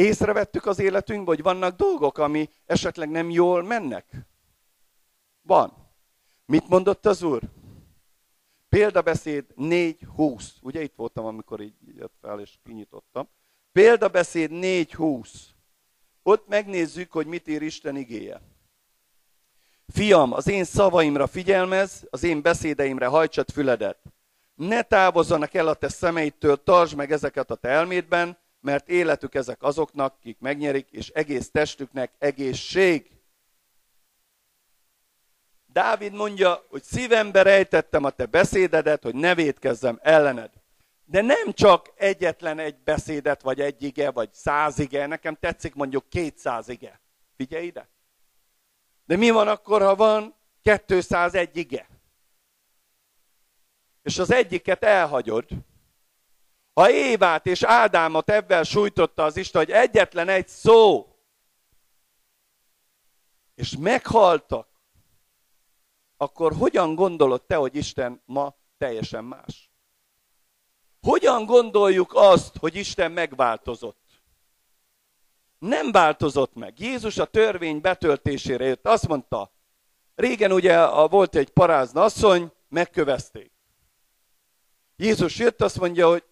Észrevettük az életünkben, hogy vannak dolgok, ami esetleg nem jól mennek? Van. Mit mondott az Úr? Példabeszéd 4.20. Ugye itt voltam, amikor így jött fel, és kinyitottam. Példabeszéd 4.20. Ott megnézzük, hogy mit ír Isten igéje. Fiam, az én szavaimra figyelmez, az én beszédeimre hajtsad füledet. Ne távozzanak el a te szemeidtől, tartsd meg ezeket a te elmédben, mert életük ezek azoknak, akik megnyerik, és egész testüknek egészség. Dávid mondja, hogy szívembe rejtettem a te beszédedet, hogy ne védkezzem ellened. De nem csak egyetlen egy beszédet, vagy egy ige, vagy száz ige, nekem tetszik mondjuk kétszáz ige. Figyelj ide! De mi van akkor, ha van 201 ige? És az egyiket elhagyod. Ha Évát és Ádámot ebben sújtotta az Isten, hogy egyetlen egy szó, és meghaltak, akkor hogyan gondolod te, hogy Isten ma teljesen más? Hogyan gondoljuk azt, hogy Isten megváltozott? Nem változott meg. Jézus a törvény betöltésére jött. Azt mondta, régen ugye volt egy parázna asszony, megkövezték. Jézus jött, azt mondja, hogy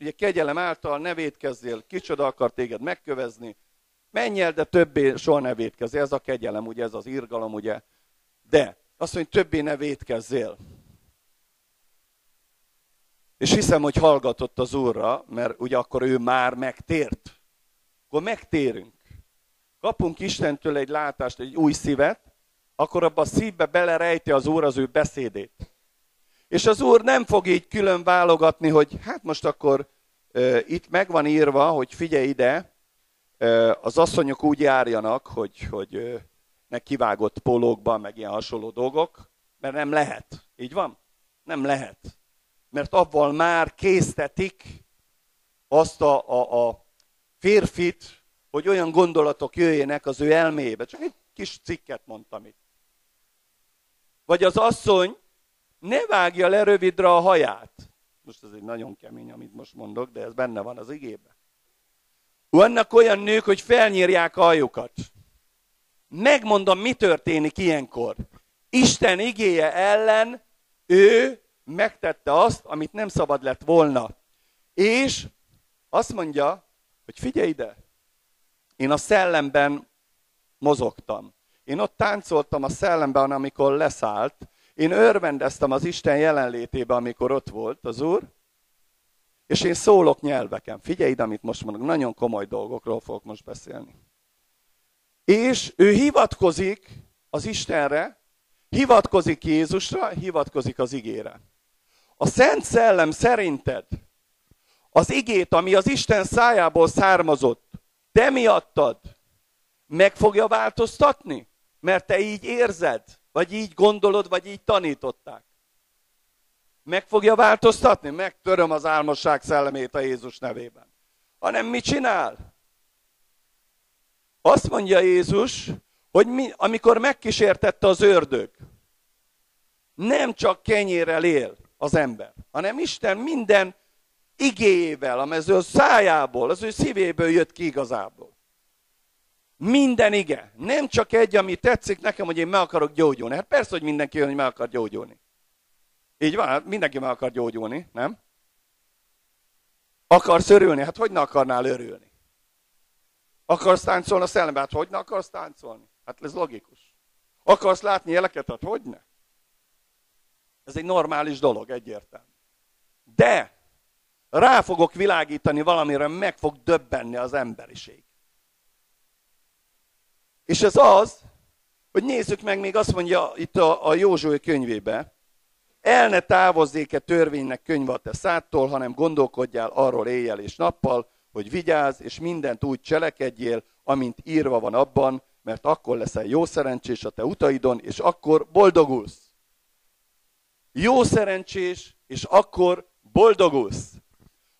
ugye kegyelem által ne védkezzél, kicsoda akar téged megkövezni, menj el, de többé soha ne védkezzél. Ez a kegyelem, ugye ez az irgalom, ugye. De azt mondja, többé ne védkezzél. És hiszem, hogy hallgatott az Úrra, mert ugye akkor ő már megtért. Akkor megtérünk. Kapunk Istentől egy látást, egy új szívet, akkor abba a szívbe belerejti az Úr az ő beszédét. És az Úr nem fog így külön válogatni, hogy hát most akkor e, itt meg van írva, hogy figyelj ide, e, az asszonyok úgy járjanak, hogy, hogy e, ne kivágott pólókban, meg ilyen hasonló dolgok, mert nem lehet. Így van? Nem lehet. Mert avval már késztetik azt a, a, a férfit, hogy olyan gondolatok jöjjenek az ő elméjébe. Csak egy kis cikket mondtam itt. Vagy az asszony ne vágja le rövidre a haját. Most ez egy nagyon kemény, amit most mondok, de ez benne van az igében. Vannak olyan nők, hogy felnyírják a hajukat. Megmondom, mi történik ilyenkor. Isten igéje ellen ő megtette azt, amit nem szabad lett volna. És azt mondja, hogy figyelj ide, én a szellemben mozogtam. Én ott táncoltam a szellemben, amikor leszállt. Én örvendeztem az Isten jelenlétébe, amikor ott volt az Úr. És én szólok nyelveken. Figyelj ide, amit most mondok. Nagyon komoly dolgokról fogok most beszélni. És ő hivatkozik az Istenre, hivatkozik Jézusra, hivatkozik az igére. A Szent Szellem szerinted az igét, ami az Isten szájából származott, te miattad meg fogja változtatni? Mert te így érzed, vagy így gondolod, vagy így tanították. Meg fogja változtatni? Megtöröm az álmosság szellemét a Jézus nevében. Hanem mit csinál? Azt mondja Jézus, hogy mi, amikor megkísértette az ördög, nem csak kenyérrel él az ember, hanem Isten minden igéjével, amely az ő szájából, az ő szívéből jött ki igazából. Minden ige. Nem csak egy, ami tetszik nekem, hogy én meg akarok gyógyulni. Hát persze, hogy mindenki jön, hogy meg akar gyógyulni. Így van, hát mindenki meg akar gyógyulni, nem? Akarsz örülni? Hát hogy ne akarnál örülni? Akarsz táncolni a szellembe? Hát hogy ne akarsz táncolni? Hát ez logikus. Akarsz látni jeleket? Hát hogy ne? Ez egy normális dolog, egyértelmű. De rá fogok világítani valamire, meg fog döbbenni az emberiség. És ez az, hogy nézzük meg, még azt mondja itt a, a Józsué könyvébe, el ne távozzék-e törvénynek könyve a te szától, hanem gondolkodjál arról éjjel és nappal, hogy vigyázz, és mindent úgy cselekedjél, amint írva van abban, mert akkor leszel jó szerencsés a te utaidon, és akkor boldogulsz. Jó szerencsés, és akkor boldogulsz.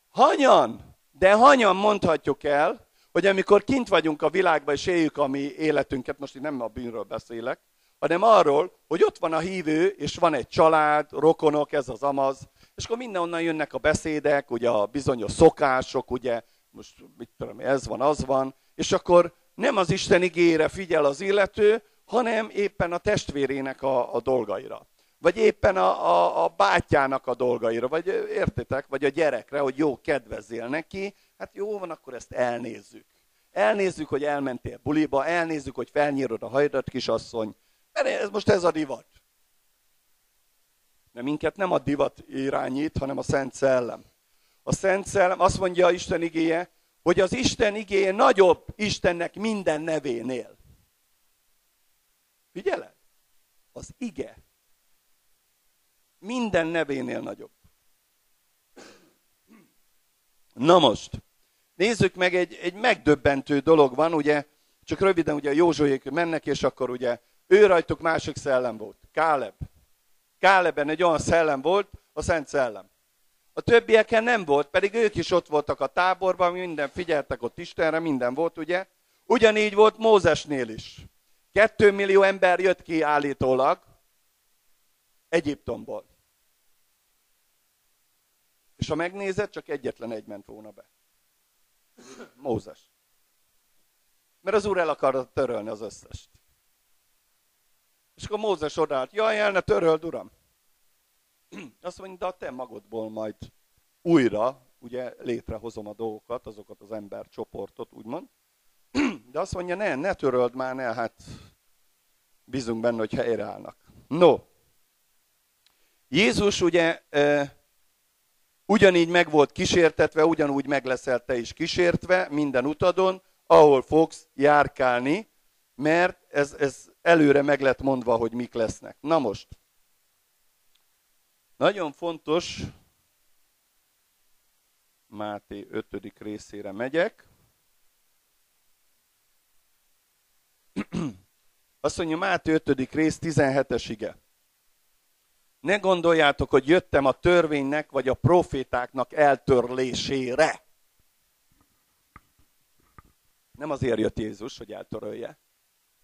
Hanyan, de hanyan mondhatjuk el, hogy amikor kint vagyunk a világban és éljük a mi életünket, most én nem a bűnről beszélek, hanem arról, hogy ott van a hívő, és van egy család, rokonok, ez az amaz, és akkor mindenonnan jönnek a beszédek, ugye a bizonyos szokások, ugye most mit tudom, ez van, az van, és akkor nem az Isten igére figyel az illető, hanem éppen a testvérének a, a dolgaira. Vagy éppen a, a, a bátyának a dolgaira, vagy értitek, vagy a gyerekre, hogy jó, kedvezzél neki, hát jó van, akkor ezt elnézzük. Elnézzük, hogy elmentél buliba, elnézzük, hogy felnyírod a hajdat, kisasszony, mert ez most ez a divat. De minket nem a divat irányít, hanem a Szent Szellem. A Szent Szellem azt mondja Isten igéje, hogy az Isten igéje nagyobb Istennek minden nevénél. Figyeled? Az ige minden nevénél nagyobb. Na most, nézzük meg, egy, egy megdöbbentő dolog van, ugye, csak röviden ugye a Józsuék mennek, és akkor ugye ő rajtuk másik szellem volt, Káleb. Káleben egy olyan szellem volt, a Szent Szellem. A többieken nem volt, pedig ők is ott voltak a táborban, minden figyeltek ott Istenre, minden volt, ugye? Ugyanígy volt Mózesnél is. Kettő millió ember jött ki állítólag Egyiptomból. És ha megnézed, csak egyetlen egy ment volna be. Mózes. Mert az úr el akarta törölni az összest. És akkor Mózes odállt, jaj, el ne töröld, uram. Azt mondja, de a te magadból majd újra, ugye létrehozom a dolgokat, azokat az ember csoportot, úgymond. De azt mondja, ne, ne töröld már, ne, hát bízunk benne, hogy helyreállnak. No, Jézus ugye ugyanígy meg volt kísértetve, ugyanúgy meg leszel te is kísértve minden utadon, ahol fogsz járkálni, mert ez, ez előre meg lett mondva, hogy mik lesznek. Na most, nagyon fontos, Máté 5. részére megyek. Azt mondja Máté 5. rész 17-es ige. Ne gondoljátok, hogy jöttem a törvénynek vagy a profétáknak eltörlésére. Nem azért jött Jézus, hogy eltörölje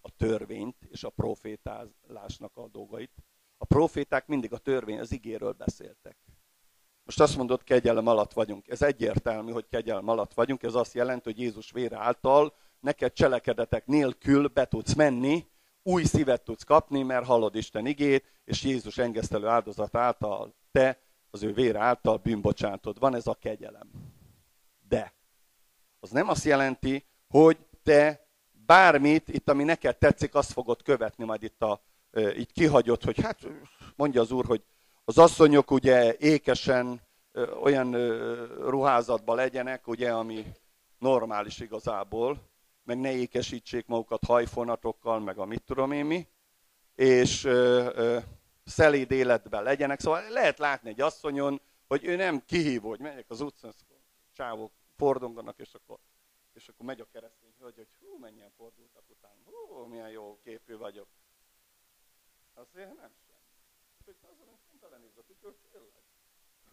a törvényt és a profétálásnak a dolgait. A proféták mindig a törvény, az igéről beszéltek. Most azt mondod, kegyelem alatt vagyunk. Ez egyértelmű, hogy kegyelem alatt vagyunk. Ez azt jelenti, hogy Jézus vére által neked cselekedetek nélkül be tudsz menni, új szívet tudsz kapni, mert hallod Isten igét, és Jézus engesztelő áldozat által te, az ő vére által bűnbocsátod. Van ez a kegyelem. De az nem azt jelenti, hogy te bármit, itt ami neked tetszik, azt fogod követni, majd itt a, így kihagyod, hogy hát mondja az Úr, hogy az asszonyok ugye ékesen olyan ruházatban legyenek, ugye, ami normális igazából, meg ne ékesítsék magukat hajfonatokkal, meg a mit tudom én mi, és ö, ö, szeléd életben legyenek. Szóval lehet látni egy asszonyon, hogy ő nem kihívó, hogy megyek az utcán, csávok fordonganak, és akkor, és akkor megy a keresztény hölgy, hogy hú, mennyien fordultak után, hú, milyen jó képű vagyok. Azért nem sem. Hogy azon nem hogy tényleg.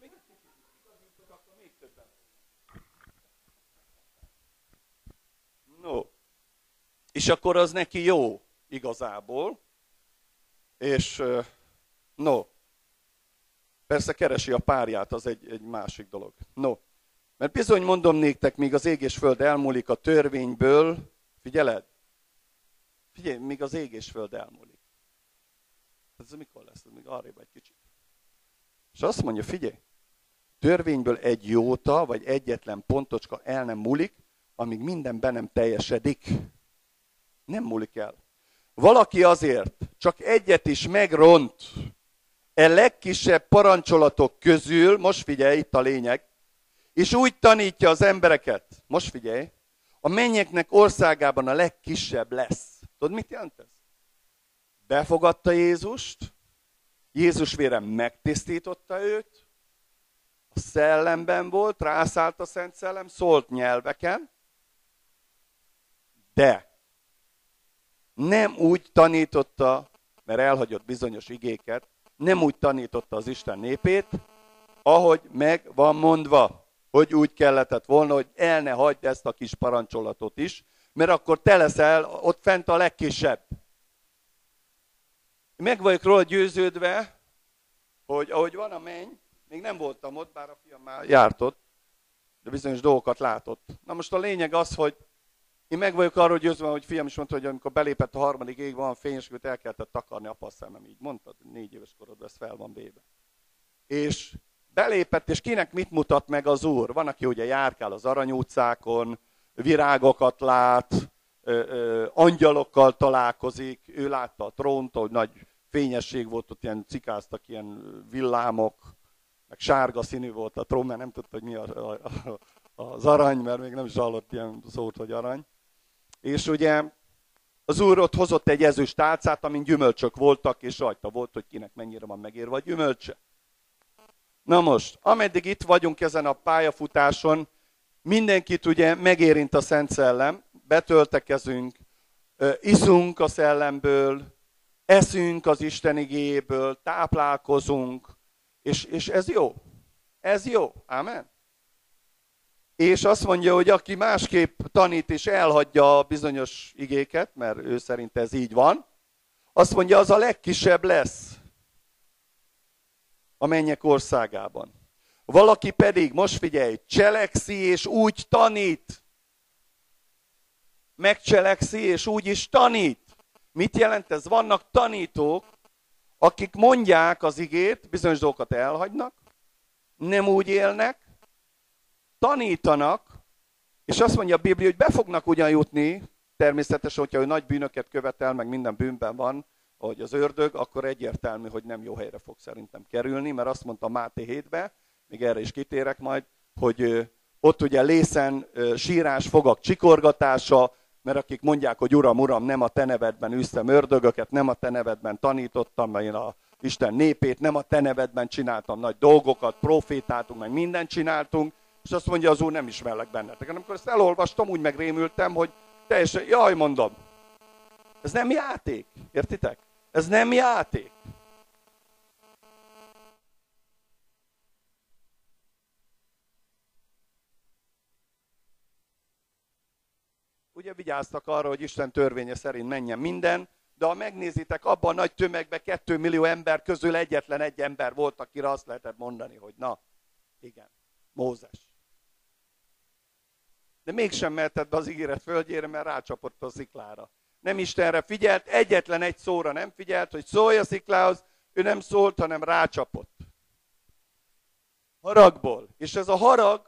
Még egy kicsit, akkor még többen. No. És akkor az neki jó igazából. És no. Persze keresi a párját, az egy, egy másik dolog. No. Mert bizony mondom néktek, míg az ég és föld elmúlik a törvényből, figyeled? Figyelj, míg az ég és föld elmúlik. Ez mikor lesz? Ez még arrébb egy kicsit. És azt mondja, figyelj, törvényből egy jóta, vagy egyetlen pontocska el nem múlik, amíg minden be nem teljesedik. Nem múlik el. Valaki azért csak egyet is megront e legkisebb parancsolatok közül, most figyelj, itt a lényeg, és úgy tanítja az embereket, most figyelj, a mennyeknek országában a legkisebb lesz. Tudod, mit jelent ez? Befogadta Jézust, Jézus vére megtisztította őt, a szellemben volt, rászállt a Szent Szellem, szólt nyelveken, de nem úgy tanította, mert elhagyott bizonyos igéket, nem úgy tanította az Isten népét, ahogy meg van mondva, hogy úgy kelletett volna, hogy el ne hagyd ezt a kis parancsolatot is, mert akkor te leszel ott fent a legkisebb. Meg vagyok róla győződve, hogy ahogy van a menny, még nem voltam ott, bár a fiam már járt ott, de bizonyos dolgokat látott. Na most a lényeg az, hogy én meg vagyok arról győzve, hogy fiam is mondta, hogy amikor belépett a harmadik ég, van fényes, hogy el kellett takarni apa szemem, így mondtad, négy éves korodban ez fel van véve. És belépett, és kinek mit mutat meg az Úr? Van, aki ugye járkál az arany utcákon, virágokat lát, ö, ö, angyalokkal találkozik, ő látta a trónt, hogy nagy fényesség volt, ott ilyen cikáztak ilyen villámok, meg sárga színű volt a trón, mert nem tudta, hogy mi a, a, a, az arany, mert még nem is hallott ilyen szót, hogy arany. És ugye az úr ott hozott egy ezüst tálcát, amin gyümölcsök voltak, és rajta volt, hogy kinek mennyire van megérve a gyümölcse. Na most, ameddig itt vagyunk ezen a pályafutáson, mindenkit ugye megérint a Szent Szellem, betöltekezünk, iszunk a szellemből, eszünk az Isten igéből, táplálkozunk, és, és ez jó. Ez jó. Amen. És azt mondja, hogy aki másképp tanít és elhagyja a bizonyos igéket, mert ő szerint ez így van, azt mondja, az a legkisebb lesz a mennyek országában. Valaki pedig, most figyelj, cselekszi és úgy tanít. Megcselekszi és úgy is tanít. Mit jelent ez? Vannak tanítók, akik mondják az igét, bizonyos dolgokat elhagynak, nem úgy élnek, tanítanak, és azt mondja a Biblia, hogy be fognak ugyan jutni, természetesen, hogyha ő nagy bűnöket követel, meg minden bűnben van, hogy az ördög, akkor egyértelmű, hogy nem jó helyre fog szerintem kerülni, mert azt mondta Máté 7-be, még erre is kitérek majd, hogy ott ugye lészen sírás, fogak csikorgatása, mert akik mondják, hogy Uram, Uram, nem a te nevedben űztem ördögöket, nem a te nevedben tanítottam, mert én a Isten népét, nem a te nevedben csináltam nagy dolgokat, profétáltunk, meg mindent csináltunk, és azt mondja az Úr, nem ismerlek bennetek. Amikor ezt elolvastam, úgy megrémültem, hogy teljesen, jaj, mondom, ez nem játék, értitek? Ez nem játék. ugye vigyáztak arra, hogy Isten törvénye szerint menjen minden, de ha megnézitek, abban a nagy tömegben, kettő millió ember közül egyetlen egy ember volt, akire azt lehetett mondani, hogy na, igen, Mózes. De mégsem mehetett be az ígéret földjére, mert rácsapott a sziklára. Nem Istenre figyelt, egyetlen egy szóra nem figyelt, hogy szólj a sziklához, ő nem szólt, hanem rácsapott. Haragból. És ez a harag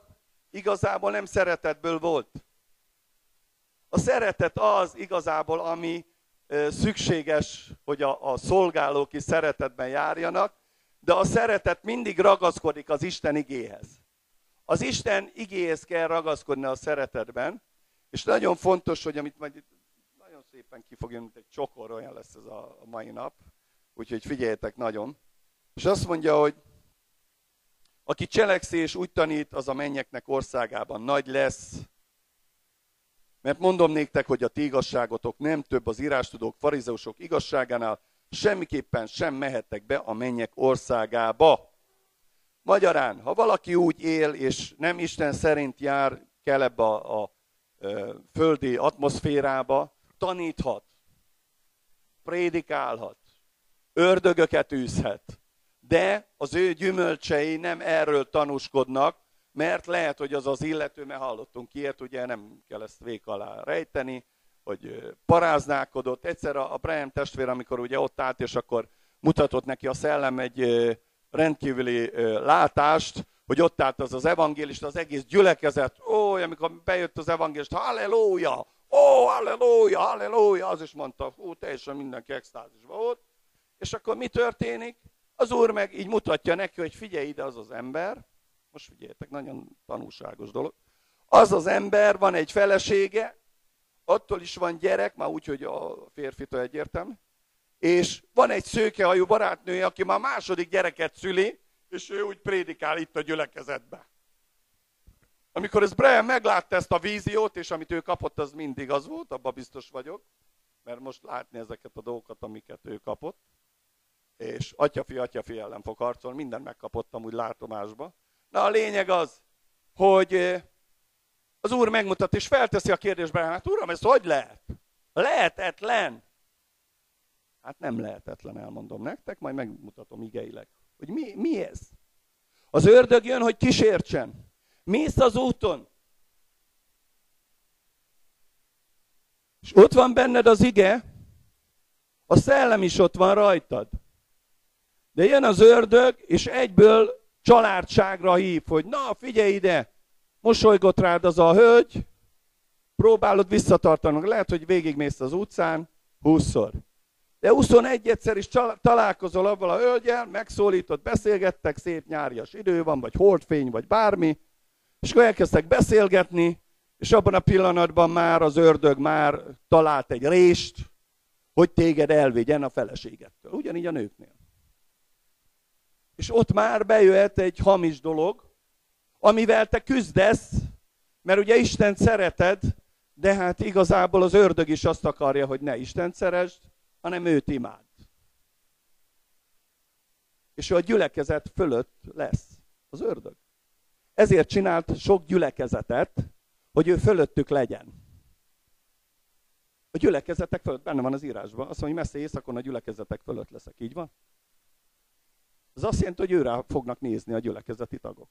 igazából nem szeretetből volt. A szeretet az igazából, ami szükséges, hogy a, a szolgálók is szeretetben járjanak, de a szeretet mindig ragaszkodik az Isten igéhez. Az Isten igéhez kell ragaszkodni a szeretetben, és nagyon fontos, hogy amit majd nagyon szépen ki fog jönni, mint egy csokor, olyan lesz ez a mai nap, úgyhogy figyeljetek nagyon. És azt mondja, hogy aki cselekszi és úgy tanít, az a mennyeknek országában nagy lesz, mert mondom néktek, hogy a ti igazságotok nem több az írástudók, farizeusok igazságánál, semmiképpen sem mehettek be a mennyek országába. Magyarán, ha valaki úgy él, és nem Isten szerint jár, kell ebbe a, a, a földi atmoszférába, taníthat, prédikálhat, ördögöket űzhet, de az ő gyümölcsei nem erről tanúskodnak, mert lehet, hogy az az illető, mert hallottunk ilyet, ugye nem kell ezt vék alá rejteni, hogy paráználkodott. Egyszer a Brian testvér, amikor ugye ott állt, és akkor mutatott neki a szellem egy rendkívüli látást, hogy ott állt az az evangélista, az egész gyülekezet, ó, amikor bejött az evangélista, halleluja, ó, halleluja, halleluja, az is mondta, hú, teljesen mindenki extázisban volt. És akkor mi történik? Az úr meg így mutatja neki, hogy figyelj ide az az ember, most figyeljetek, nagyon tanulságos dolog. Az az ember, van egy felesége, attól is van gyerek, már úgy, hogy a férfitől egyértelmű, és van egy szőkehajú barátnője, aki már második gyereket szüli, és ő úgy prédikál itt a gyülekezetbe. Amikor ez Brian meglátta ezt a víziót, és amit ő kapott, az mindig az volt, abban biztos vagyok, mert most látni ezeket a dolgokat, amiket ő kapott, és atyafi, atyafi ellen fog harcolni, mindent megkapottam úgy látomásba. Na a lényeg az, hogy az Úr megmutat, és felteszi a kérdésbe, hát Uram, ez hogy lehet? Lehetetlen. Hát nem lehetetlen, elmondom nektek, majd megmutatom igeileg, hogy mi, mi ez. Az ördög jön, hogy kísértsen. Mész az úton. És ott van benned az ige, a szellem is ott van rajtad. De jön az ördög, és egyből családságra hív, hogy na, figyelj ide, mosolygott rád az a hölgy, próbálod visszatartani. Lehet, hogy végigmész az utcán, húszszor. De 21 egyszer is találkozol avval a hölgyel, megszólított, beszélgettek, szép nyárias idő van, vagy holdfény, vagy bármi, és akkor elkezdtek beszélgetni, és abban a pillanatban már az ördög már talált egy rést, hogy téged elvigyen a feleségettől. Ugyanígy a nőknél. És ott már bejöhet egy hamis dolog, amivel te küzdesz, mert ugye Isten szereted, de hát igazából az ördög is azt akarja, hogy ne Isten szeresd, hanem őt imád. És ő a gyülekezet fölött lesz az ördög. Ezért csinált sok gyülekezetet, hogy ő fölöttük legyen. A gyülekezetek fölött, benne van az írásban, azt mondja, hogy messze éjszakon a gyülekezetek fölött leszek, így van? Ez azt jelenti, hogy őre fognak nézni a gyülekezeti tagok.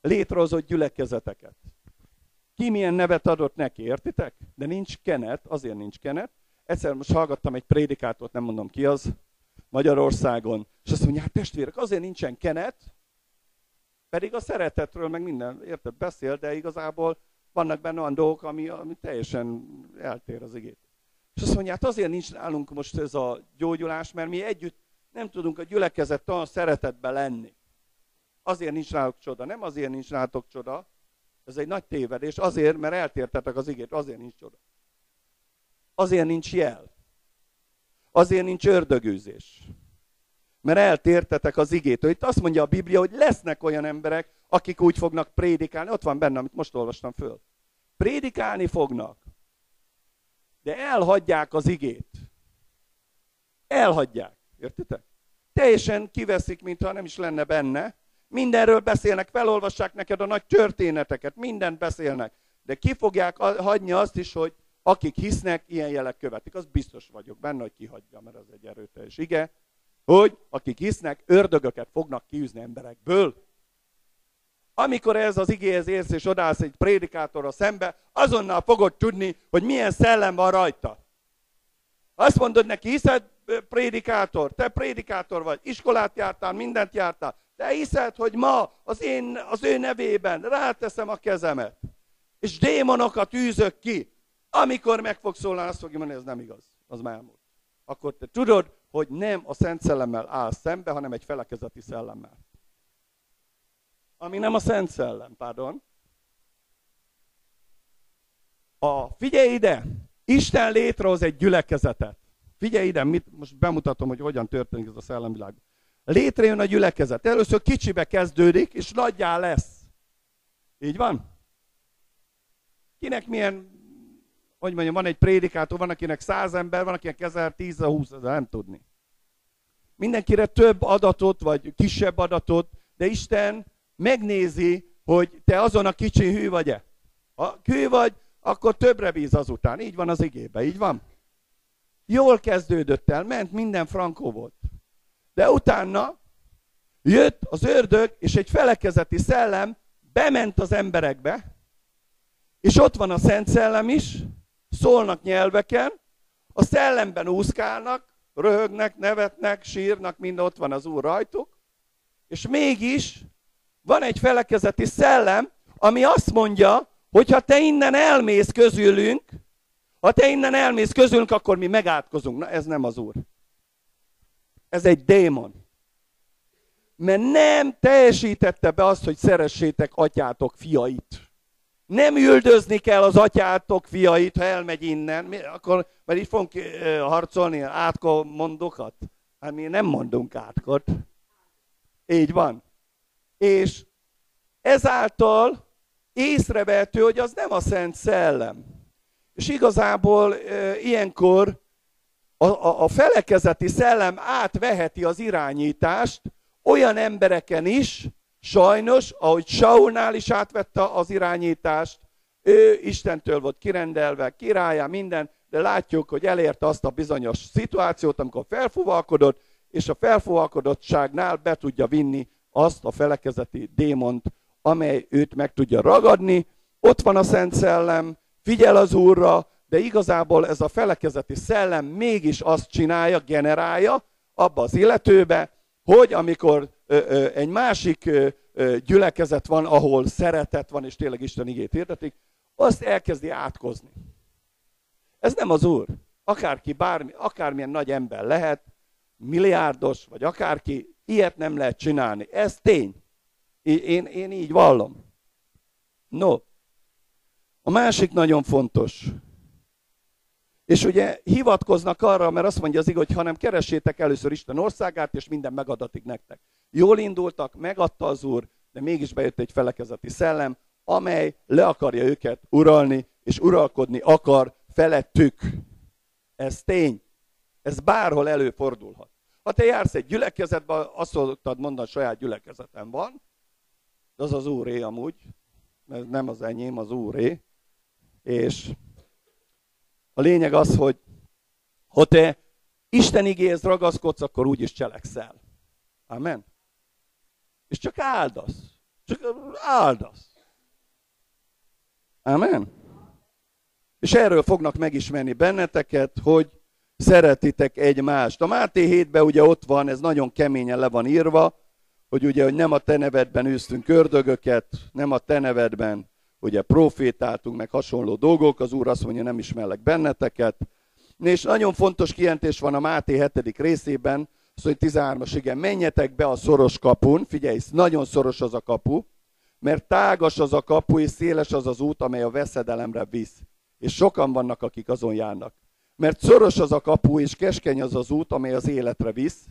Létrehozott gyülekezeteket. Ki milyen nevet adott neki, értitek? De nincs kenet, azért nincs kenet. Egyszer most hallgattam egy prédikátort, nem mondom ki az, Magyarországon, és azt mondja, hát testvérek, azért nincsen kenet, pedig a szeretetről meg minden, érted, beszél, de igazából vannak benne olyan dolgok, ami, ami teljesen eltér az igét. És azt mondja, hát azért nincs nálunk most ez a gyógyulás, mert mi együtt nem tudunk a gyülekezet olyan szeretetbe lenni. Azért nincs náluk csoda. Nem azért nincs nálatok csoda, ez egy nagy tévedés, azért, mert eltértetek az igét, azért nincs csoda. Azért nincs jel. Azért nincs ördögűzés. Mert eltértetek az igétől. Itt azt mondja a Biblia, hogy lesznek olyan emberek, akik úgy fognak prédikálni. Ott van benne, amit most olvastam föl. Prédikálni fognak. De elhagyják az igét. Elhagyják. Értitek? Teljesen kiveszik, mintha nem is lenne benne. Mindenről beszélnek, felolvassák neked a nagy történeteket, mindent beszélnek. De ki fogják hagyni azt is, hogy akik hisznek, ilyen jelek követik. Az biztos vagyok benne, hogy kihagyja, mert az egy erőteljes ige, hogy akik hisznek, ördögöket fognak kiűzni emberekből. Amikor ez az igéhez érsz és odállsz egy prédikátorra szembe, azonnal fogod tudni, hogy milyen szellem van rajta. Azt mondod neki, hiszed prédikátor, te prédikátor vagy, iskolát jártál, mindent jártál, de hiszed, hogy ma az, én, az ő nevében ráteszem a kezemet, és démonokat űzök ki, amikor meg fog szólalni, azt fogja mondani, ez nem igaz, az már elmúlt. Akkor te tudod, hogy nem a Szent Szellemmel áll szembe, hanem egy felekezeti szellemmel. Ami nem a Szent Szellem, pardon. A, figyelj ide! Isten létrehoz egy gyülekezetet. Figyelj ide, mit, most bemutatom, hogy hogyan történik ez a szellemvilág. Létrejön a gyülekezet. Először kicsibe kezdődik, és nagyjá lesz. Így van? Kinek milyen, hogy mondjam, van egy prédikátor, van akinek száz ember, van akinek ezer, tíz, húsz ezer, nem tudni. Mindenkire több adatot, vagy kisebb adatot, de Isten megnézi, hogy te azon a kicsi hű vagy-e. Ha hű vagy, akkor többre bíz azután. Így van az igébe, így van. Jól kezdődött el, ment, minden frankó volt. De utána jött az ördög, és egy felekezeti szellem bement az emberekbe, és ott van a Szent Szellem is, szólnak nyelveken, a szellemben úszkálnak, röhögnek, nevetnek, sírnak, mind ott van az Úr rajtuk, és mégis van egy felekezeti szellem, ami azt mondja, hogy ha te innen elmész közülünk, ha te innen elmész közülünk, akkor mi megátkozunk. Na ez nem az Úr. Ez egy démon. Mert nem teljesítette be azt, hogy szeressétek atyátok fiait. Nem üldözni kell az atyátok fiait, ha elmegy innen. Mi, akkor, mert itt fogunk harcolni átkó mondokat. Hát mi nem mondunk átkot. Így van. És ezáltal észrevehető, hogy az nem a Szent Szellem. És igazából e, ilyenkor a, a, a felekezeti szellem átveheti az irányítást olyan embereken is, sajnos, ahogy Saulnál is átvette az irányítást, ő Istentől volt kirendelve, királyá, minden, de látjuk, hogy elérte azt a bizonyos szituációt, amikor felfúvalkodott, és a felfúvalkodottságnál be tudja vinni azt a felekezeti démont, amely őt meg tudja ragadni, ott van a Szent Szellem, figyel az Úrra, de igazából ez a felekezeti szellem mégis azt csinálja, generálja abba az illetőbe, hogy amikor egy másik gyülekezet van, ahol szeretet van, és tényleg Isten igét hirdetik, azt elkezdi átkozni. Ez nem az Úr. Akárki, bármi, akármilyen nagy ember lehet, milliárdos, vagy akárki, ilyet nem lehet csinálni. Ez tény. Én, én így vallom. No. A másik nagyon fontos. És ugye hivatkoznak arra, mert azt mondja az igaz, hogy hanem keressétek először Isten országát, és minden megadatik nektek. Jól indultak, megadta az Úr, de mégis bejött egy felekezeti szellem, amely le akarja őket uralni, és uralkodni akar felettük. Ez tény. Ez bárhol előfordulhat. Ha te jársz egy gyülekezetbe, azt szoktad mondani, saját gyülekezetem van, az az úré amúgy, mert nem az enyém, az úré. És a lényeg az, hogy ha te Isten igéhez ragaszkodsz, akkor úgyis cselekszel. Amen. És csak áldasz. Csak áldasz. Amen. És erről fognak megismerni benneteket, hogy szeretitek egymást. A Máté 7-ben ugye ott van, ez nagyon keményen le van írva, hogy ugye, hogy nem a te nevedben űztünk ördögöket, nem a te nevedben ugye profétáltunk, meg hasonló dolgok, az Úr azt mondja, nem ismerlek benneteket. És nagyon fontos kijelentés van a Máté 7. részében, az, hogy 13-as, igen, menjetek be a szoros kapun, figyelj, nagyon szoros az a kapu, mert tágas az a kapu, és széles az az út, amely a veszedelemre visz. És sokan vannak, akik azon járnak. Mert szoros az a kapu, és keskeny az az út, amely az életre visz,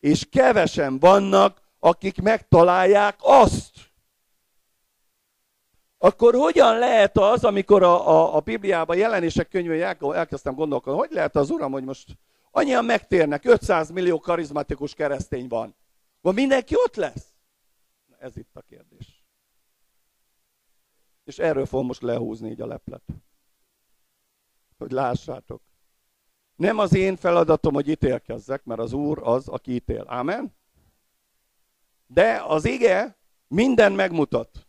és kevesen vannak, akik megtalálják azt. Akkor hogyan lehet az, amikor a, a, a Bibliában jelenések könyvén elkezdtem gondolkodni, hogy lehet az Uram, hogy most annyian megtérnek, 500 millió karizmatikus keresztény van. Van mindenki ott lesz? Ez itt a kérdés. És erről fogom most lehúzni így a leplet. Hogy lássátok. Nem az én feladatom, hogy ítélkezzek, mert az Úr az, aki ítél. Ámen? De az ige minden megmutat.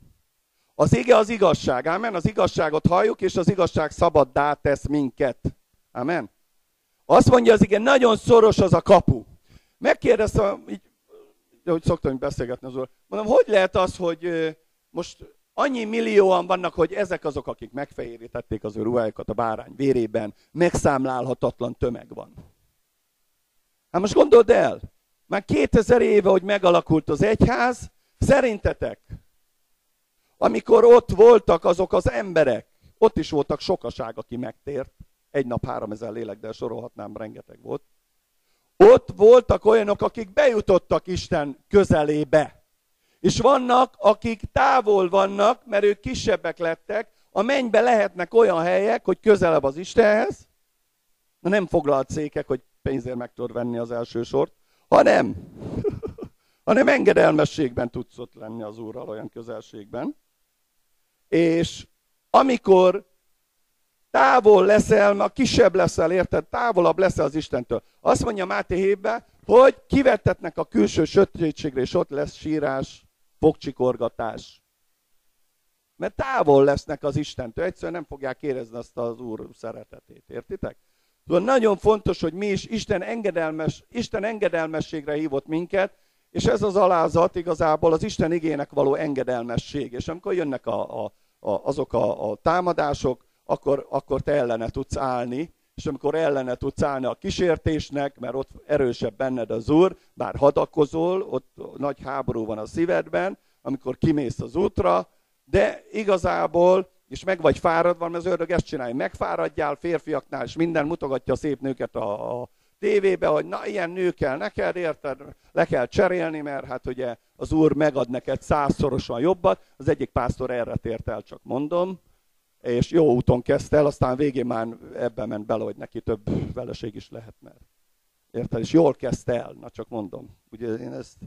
Az ige az igazság. Ámen? Az igazságot halljuk, és az igazság szabaddá tesz minket. Ámen? Azt mondja az ige, nagyon szoros az a kapu. Megkérdeztem, így, hogy szoktam beszélgetni az úr, mondom, hogy lehet az, hogy most annyi millióan vannak, hogy ezek azok, akik megfehérítették az ő ruhájukat a bárány vérében, megszámlálhatatlan tömeg van. Hát most gondold el, már 2000 éve, hogy megalakult az egyház, szerintetek, amikor ott voltak azok az emberek, ott is voltak sokaság, aki megtért, egy nap három ezer lélek, de sorolhatnám, rengeteg volt. Ott voltak olyanok, akik bejutottak Isten közelébe. És vannak, akik távol vannak, mert ők kisebbek lettek, a mennybe lehetnek olyan helyek, hogy közelebb az Istenhez, na nem foglalt székek, hogy pénzért meg tudod venni az első sort, hanem, hanem engedelmességben tudsz ott lenni az Úrral, olyan közelségben. És amikor távol leszel, a kisebb leszel, érted? Távolabb leszel az Istentől. Azt mondja Máté hébe, hogy kivettetnek a külső sötétségre, és ott lesz sírás, fogcsikorgatás. Mert távol lesznek az Istentől, egyszerűen nem fogják érezni azt az Úr szeretetét, értitek? Szóval nagyon fontos, hogy mi is Isten, engedelmes, Isten engedelmességre hívott minket, és ez az alázat igazából az Isten igének való engedelmesség. És amikor jönnek a, a, a, azok a, a támadások, akkor, akkor te ellene tudsz állni, és amikor ellene tudsz állni a kísértésnek, mert ott erősebb benned az Úr, bár hadakozol, ott nagy háború van a szívedben, amikor kimész az útra, de igazából, és meg vagy fáradva, mert az ördög ezt csinálja, megfáradjál férfiaknál, és minden mutogatja a szép nőket a, a tévébe, hogy na ilyen nő kell neked, érted? Le kell cserélni, mert hát ugye az Úr megad neked százszorosan jobbat. Az egyik pásztor erre tért el, csak mondom és jó úton kezdte el, aztán végén már ebben ment bele, hogy neki több veleség is lehet, mert érted? És jól kezdte el, na csak mondom. Ugye én ezt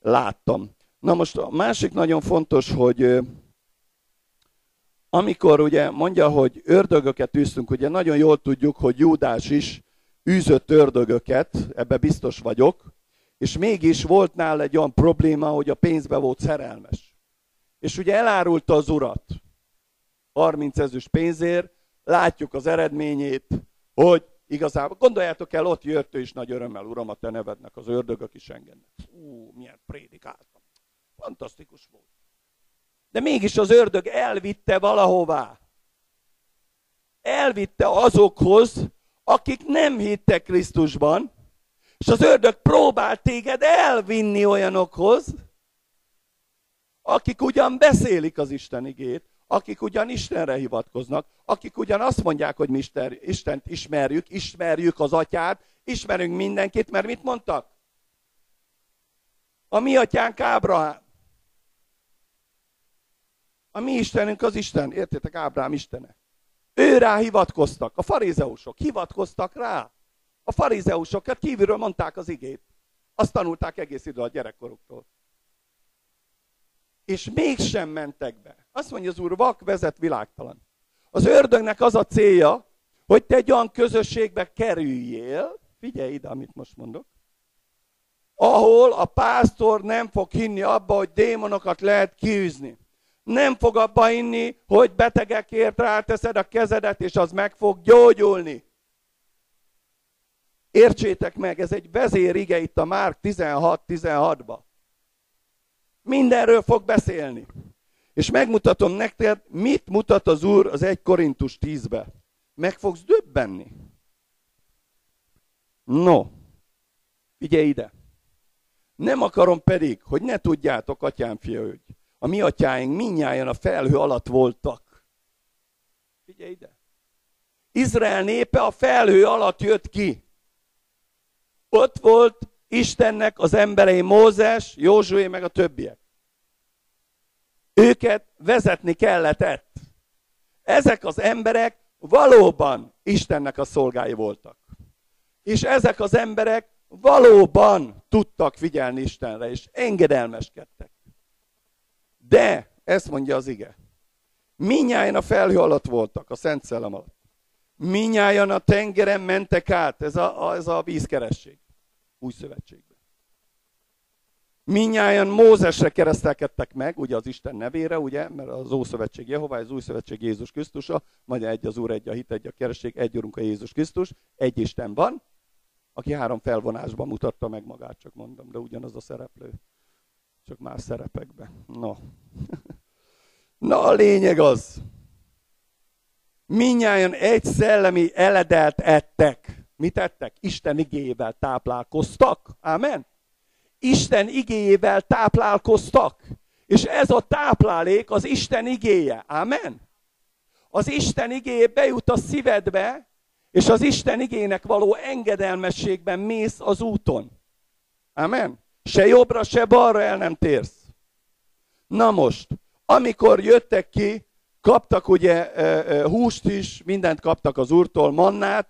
láttam. Na most a másik nagyon fontos, hogy amikor ugye mondja, hogy ördögöket űztünk, ugye nagyon jól tudjuk, hogy Júdás is űzött ördögöket, ebbe biztos vagyok, és mégis volt nála egy olyan probléma, hogy a pénzbe volt szerelmes. és ugye elárulta az urat. 30 ezüst pénzért, látjuk az eredményét, hogy igazából, gondoljátok el, ott jött ő is nagy örömmel, uram, a te nevednek, az ördögök is engednek. Ú, milyen prédikáltam. Fantasztikus volt. De mégis az ördög elvitte valahová. Elvitte azokhoz, akik nem hittek Krisztusban, és az ördög próbál téged elvinni olyanokhoz, akik ugyan beszélik az Isten igét, akik ugyan Istenre hivatkoznak, akik ugyan azt mondják, hogy mi Isten, Istent ismerjük, ismerjük az atyát, ismerünk mindenkit, mert mit mondtak? A mi atyánk Ábrahám. A mi Istenünk az Isten, értétek, Ábrám Istene. Ő rá hivatkoztak, a farizeusok hivatkoztak rá. A farizeusokat kívülről mondták az igét. Azt tanulták egész idő a gyerekkoruktól. És mégsem mentek be. Azt mondja az Úr, vak vezet világtalan. Az ördögnek az a célja, hogy te egy olyan közösségbe kerüljél, figyelj ide, amit most mondok, ahol a pásztor nem fog hinni abba, hogy démonokat lehet kiűzni. Nem fog abba hinni, hogy betegekért ráteszed a kezedet, és az meg fog gyógyulni. Értsétek meg, ez egy vezérige itt a Márk 16-16-ba. Mindenről fog beszélni. És megmutatom neked, mit mutat az Úr az 1 Korintus 10-be. Meg fogsz döbbenni. No, figyelj ide. Nem akarom pedig, hogy ne tudjátok, atyám fia, hogy a mi atyáink minnyáján a felhő alatt voltak. Figyelj ide. Izrael népe a felhő alatt jött ki. Ott volt Istennek az emberei Mózes, Józsué meg a többiek. Őket vezetni kelletett. Ezek az emberek valóban Istennek a szolgái voltak. És ezek az emberek valóban tudtak figyelni Istenre, és engedelmeskedtek. De, ezt mondja az ige, minnyáján a felhő alatt voltak, a Szent Szellem alatt. Minnyáján a tengeren mentek át, ez a, a, ez a vízkeresség, új szövetségben. Minnyáján Mózesre keresztelkedtek meg, ugye az Isten nevére, ugye, mert az Ószövetség Jehová, az Új Szövetség Jézus Krisztusa, majd egy az Úr, egy a hit, egy a keresség, egy Úrunk a Jézus Krisztus, egy Isten van, aki három felvonásban mutatta meg magát, csak mondom, de ugyanaz a szereplő, csak más szerepekben. No. Na, a lényeg az, minnyáján egy szellemi eledelt ettek. Mit ettek? Isten igével táplálkoztak. Amen? Isten igéjével táplálkoztak. És ez a táplálék az Isten igéje. Amen? Az Isten igéje bejut a szívedbe, és az Isten igének való engedelmességben mész az úton. Amen? Se jobbra, se balra el nem térsz. Na most, amikor jöttek ki, kaptak ugye húst is, mindent kaptak az úrtól, mannát,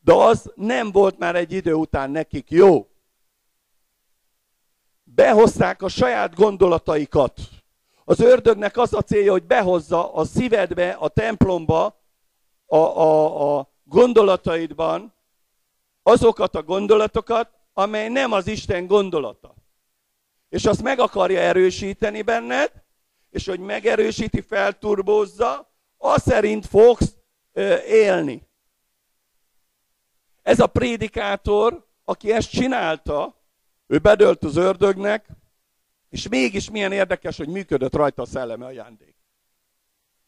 de az nem volt már egy idő után nekik jó behozták a saját gondolataikat. Az ördögnek az a célja, hogy behozza a szívedbe, a templomba, a, a, a gondolataidban azokat a gondolatokat, amely nem az Isten gondolata. És azt meg akarja erősíteni benned, és hogy megerősíti, felturbózza, az szerint fogsz ö, élni. Ez a prédikátor, aki ezt csinálta, ő bedölt az ördögnek, és mégis milyen érdekes, hogy működött rajta a szellemi ajándék.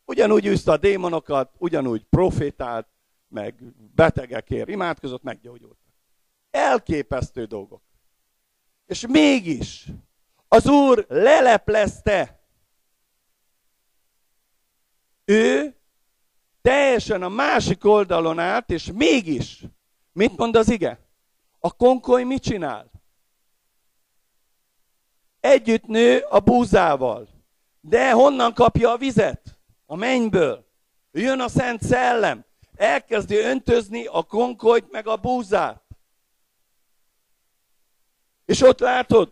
Ugyanúgy űzte a démonokat, ugyanúgy profétált, meg betegekért imádkozott, meggyógyult. Elképesztő dolgok. És mégis az Úr leleplezte. Ő teljesen a másik oldalon állt, és mégis, mit mond az ige? A konkoly mit csinál? együtt nő a búzával. De honnan kapja a vizet? A mennyből. Jön a Szent Szellem. Elkezdi öntözni a konkolyt meg a búzát. És ott látod,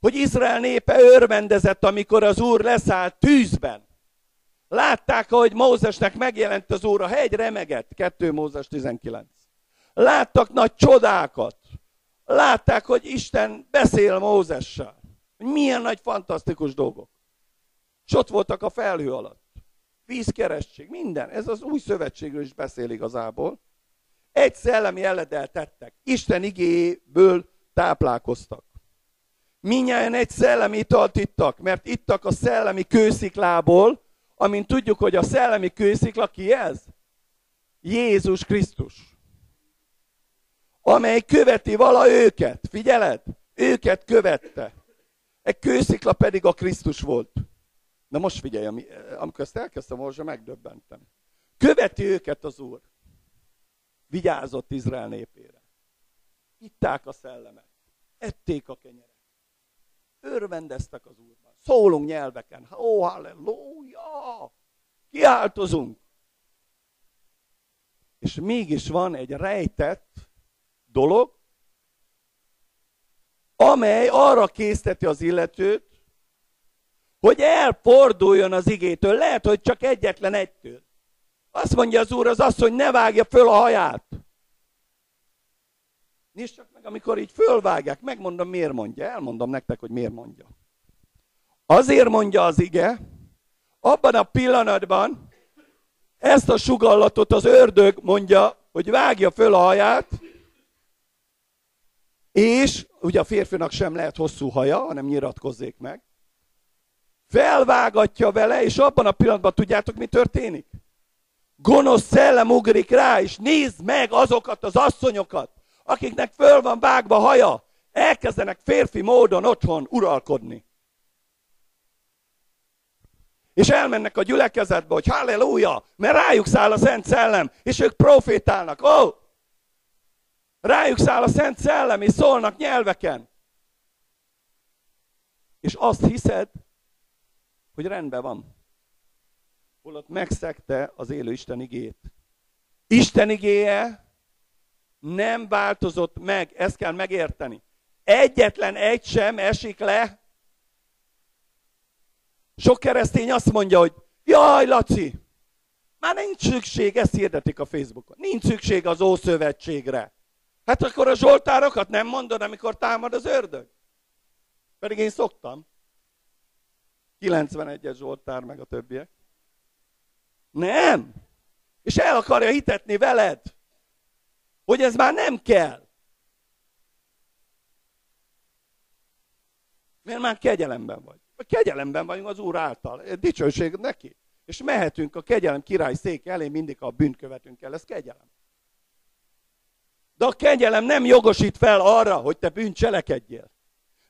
hogy Izrael népe örvendezett, amikor az Úr leszállt tűzben. Látták, ahogy Mózesnek megjelent az Úr, a hegy remegett, 2 Mózes 19. Láttak nagy csodákat. Látták, hogy Isten beszél Mózessel. Milyen nagy fantasztikus dolgok. És ott voltak a felhő alatt. Vízkeresség, minden. Ez az új szövetségről is beszél igazából. Egy szellemi jelleddel tettek. Isten igéből táplálkoztak. Minnyáján egy szellemi italt ittak, mert ittak a szellemi kősziklából, amint tudjuk, hogy a szellemi kőszikla ki ez? Jézus Krisztus. Amely követi vala őket. Figyeled? Őket követte. Egy kőszikla pedig a Krisztus volt. Na most figyelj, amikor ezt elkezdtem olvasni, megdöbbentem. Követi őket az Úr. Vigyázott Izrael népére. Itták a szellemet. Ették a kenyeret. Örvendeztek az Úrban. Szólunk nyelveken. Ó, oh, halleluja! Kiáltozunk. És mégis van egy rejtett dolog, amely arra készteti az illetőt, hogy elforduljon az igétől. Lehet, hogy csak egyetlen egytől. Azt mondja az úr az hogy ne vágja föl a haját. Nézd csak meg, amikor így fölvágják, megmondom, miért mondja. Elmondom nektek, hogy miért mondja. Azért mondja az ige, abban a pillanatban ezt a sugallatot az ördög mondja, hogy vágja föl a haját, és ugye a férfinak sem lehet hosszú haja, hanem nyiratkozzék meg. Felvágatja vele, és abban a pillanatban tudjátok, mi történik? Gonosz szellem ugrik rá, és nézd meg azokat az asszonyokat, akiknek föl van vágva haja, elkezdenek férfi módon otthon uralkodni. És elmennek a gyülekezetbe, hogy halleluja, mert rájuk száll a Szent Szellem, és ők profétálnak. Ó, oh, Rájuk száll a Szent Szellem, és szólnak nyelveken. És azt hiszed, hogy rendben van. Holott megszegte az élő Isten igét. Isten igéje nem változott meg, ezt kell megérteni. Egyetlen egy sem esik le. Sok keresztény azt mondja, hogy jaj, Laci, már nincs szükség, ezt hirdetik a Facebookon, nincs szükség az Ószövetségre. Hát akkor a zsoltárokat nem mondod, amikor támad az ördög? Pedig én szoktam. 91-es zsoltár, meg a többiek. Nem. És el akarja hitetni veled, hogy ez már nem kell. Mert már kegyelemben vagy. A kegyelemben vagyunk az Úr által. Dicsőség neki. És mehetünk a kegyelem király szék elé, mindig a bűnkövetünk el. Ez kegyelem. De a kegyelem nem jogosít fel arra, hogy te bűn cselekedjél.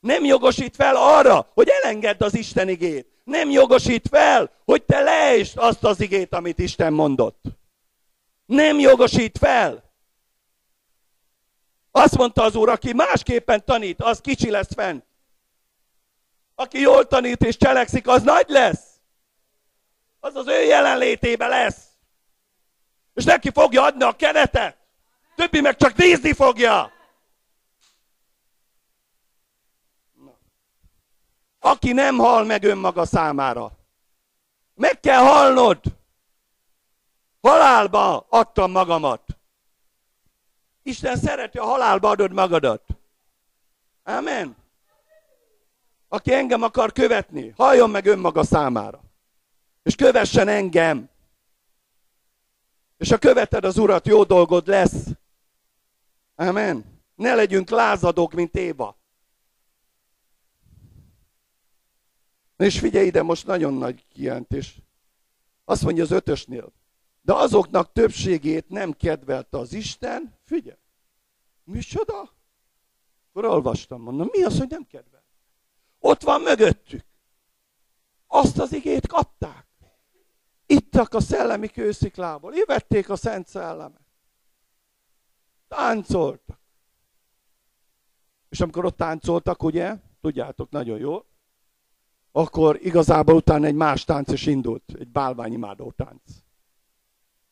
Nem jogosít fel arra, hogy elengedd az Isten igét. Nem jogosít fel, hogy te leesd azt az igét, amit Isten mondott. Nem jogosít fel. Azt mondta az Úr, aki másképpen tanít, az kicsi lesz fent. Aki jól tanít és cselekszik, az nagy lesz. Az az ő jelenlétébe lesz. És neki fogja adni a keretet többi meg csak nézni fogja. Aki nem hal meg önmaga számára. Meg kell halnod. Halálba adtam magamat. Isten szereti, a halálba adod magadat. Amen. Aki engem akar követni, halljon meg önmaga számára. És kövessen engem. És ha követed az Urat, jó dolgod lesz. Amen. Ne legyünk lázadók, mint Éva. És figyelj ide, most nagyon nagy kijelentés. Azt mondja az ötösnél. De azoknak többségét nem kedvelte az Isten. Figyelj. Micsoda? Akkor olvastam, mondom, mi az, hogy nem kedvel? Ott van mögöttük. Azt az igét kapták. Ittak a szellemi kősziklából. Évették a Szent Szellemet. Táncoltak. És amikor ott táncoltak, ugye, tudjátok nagyon jól, akkor igazából utána egy más tánc is indult, egy bálványimádó tánc.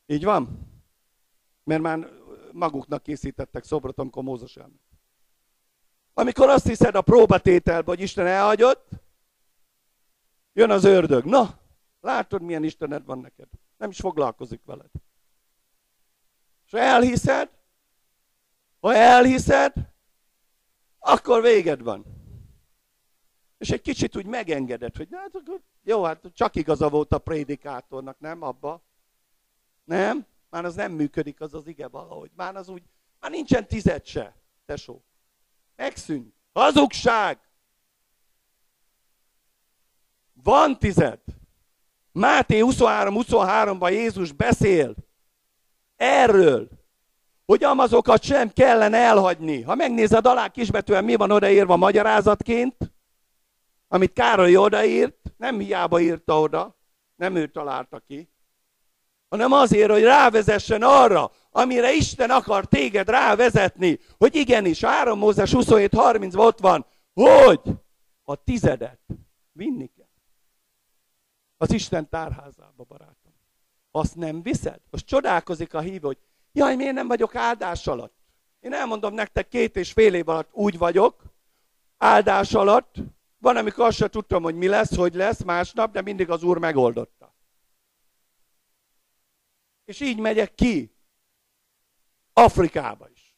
Így van? Mert már maguknak készítettek szobrot, amikor Mózes elment. Amikor azt hiszed a próbatételbe, hogy Isten elhagyott, jön az ördög. Na, látod, milyen Istened van neked. Nem is foglalkozik veled. És elhiszed, ha elhiszed, akkor véged van. És egy kicsit úgy megengeded, hogy hát jó, hát csak igaza volt a prédikátornak, nem abba? Nem? Már az nem működik, az az ige valahogy. Már az úgy, már nincsen tized se, tesó. Megszűnt. Hazugság! Van tized. Máté 23-23-ban Jézus beszél erről, hogy amazokat sem kellene elhagyni. Ha megnézed alá kisbetűen, mi van odaírva magyarázatként, amit Károly odaírt, nem hiába írta oda, nem ő találta ki, hanem azért, hogy rávezessen arra, amire Isten akar téged rávezetni, hogy igenis, 3 Mózes 27.30 ott van, hogy a tizedet vinni kell. Az Isten tárházába, barátom. Azt nem viszed? Most csodálkozik a hívő, hogy jaj, miért nem vagyok áldás alatt? Én elmondom nektek, két és fél év alatt úgy vagyok, áldás alatt, van, amikor azt sem tudtam, hogy mi lesz, hogy lesz másnap, de mindig az Úr megoldotta. És így megyek ki. Afrikába is.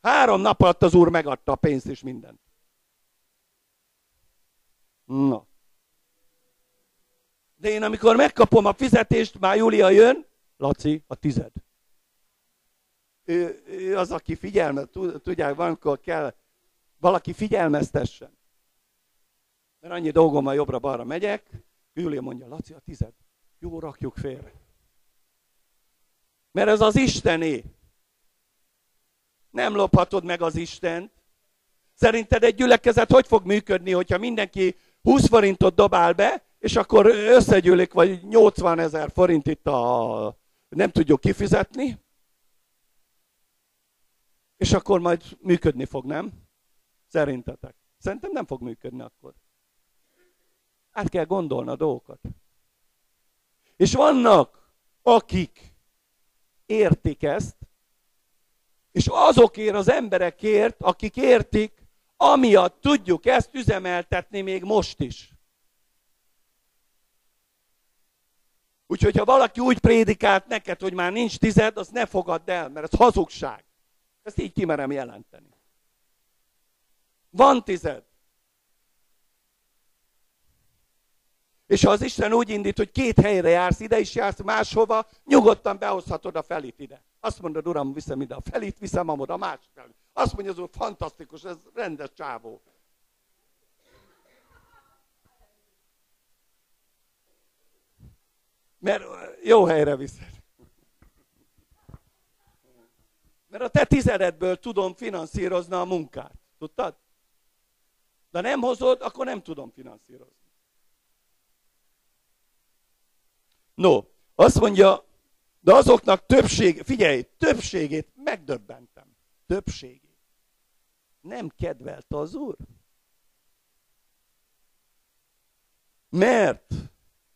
Három nap alatt az Úr megadta a pénzt és mindent. Na. De én amikor megkapom a fizetést, már Júlia jön, Laci, a tized. Ő, ő az, aki figyelmet, tudják, valamikor kell valaki figyelmeztessen. Mert annyi dolgom van, jobbra-balra megyek, Júlia mondja, Laci, a tized. Jó, rakjuk félre. Mert ez az Istené. Nem lophatod meg az Istent. Szerinted egy gyülekezet hogy fog működni, hogyha mindenki 20 forintot dobál be, és akkor összegyűlik, vagy 80 ezer forint itt a, nem tudjuk kifizetni, és akkor majd működni fog, nem? Szerintetek. Szerintem nem fog működni akkor. Át kell gondolni a dolgokat. És vannak, akik értik ezt, és azokért az emberekért, akik értik, amiatt tudjuk ezt üzemeltetni még most is. Úgyhogy ha valaki úgy prédikált neked, hogy már nincs tized, azt ne fogadd el, mert ez hazugság. Ezt így kimerem jelenteni. Van tized. És ha az Isten úgy indít, hogy két helyre jársz, ide is jársz, máshova, nyugodtan behozhatod a felit ide. Azt mondod, uram, viszem ide a felit, viszem amod a másik felit. Azt mondja az úr, fantasztikus, ez rendes csávó. Mert jó helyre viszed. Mert a te tizededből tudom finanszírozni a munkát. Tudtad? De nem hozod, akkor nem tudom finanszírozni. No, azt mondja, de azoknak többség, figyelj, többségét megdöbbentem. Többségét. Nem kedvelte az Úr. Mert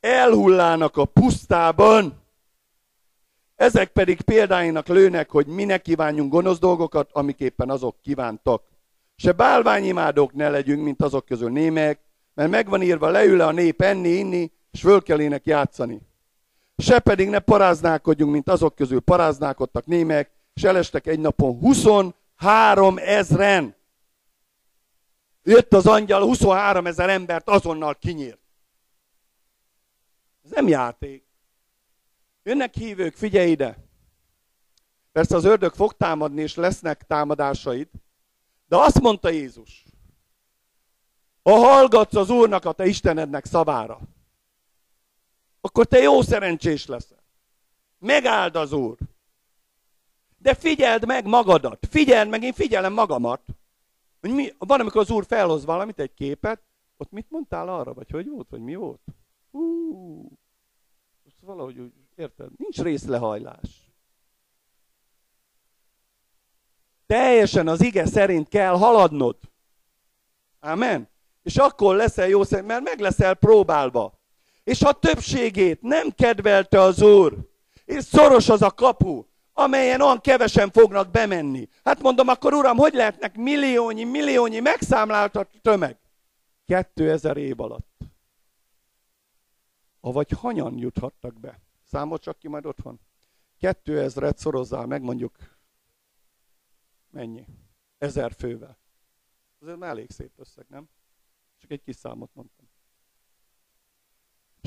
elhullának a pusztában, ezek pedig példáinak lőnek, hogy mi ne kívánjunk gonosz dolgokat, amiképpen azok kívántak. Se bálványimádók ne legyünk, mint azok közül némek, mert megvan írva, leül a nép enni, inni, és föl kell ének játszani se pedig ne paráználkodjunk, mint azok közül paráználkodtak némek, és elestek egy napon 23 ezren. Jött az angyal, 23 ezer embert azonnal kinyírt. Ez nem játék. Jönnek hívők, figyelj ide! Persze az ördög fog támadni, és lesznek támadásaid, de azt mondta Jézus, ha hallgatsz az Úrnak, a te Istenednek szavára, akkor te jó szerencsés leszel. Megáld az Úr. De figyeld meg magadat. Figyeld meg, én figyelem magamat. Hogy mi, van, amikor az Úr felhoz valamit, egy képet, ott mit mondtál arra, vagy hogy volt, vagy mi volt? Hú, most valahogy úgy, érted? Nincs részlehajlás. Teljesen az ige szerint kell haladnod. Amen. És akkor leszel jó szerint, mert meg leszel próbálva és a többségét nem kedvelte az Úr, és szoros az a kapu, amelyen olyan kevesen fognak bemenni. Hát mondom, akkor uram, hogy lehetnek milliónyi, milliónyi megszámláltat tömeg? 2000 év alatt. Avagy hanyan juthattak be? Számol csak ki majd otthon. 2000-et szorozzál meg mondjuk mennyi? Ezer fővel. Ez már elég szép összeg, nem? Csak egy kis számot mondtam.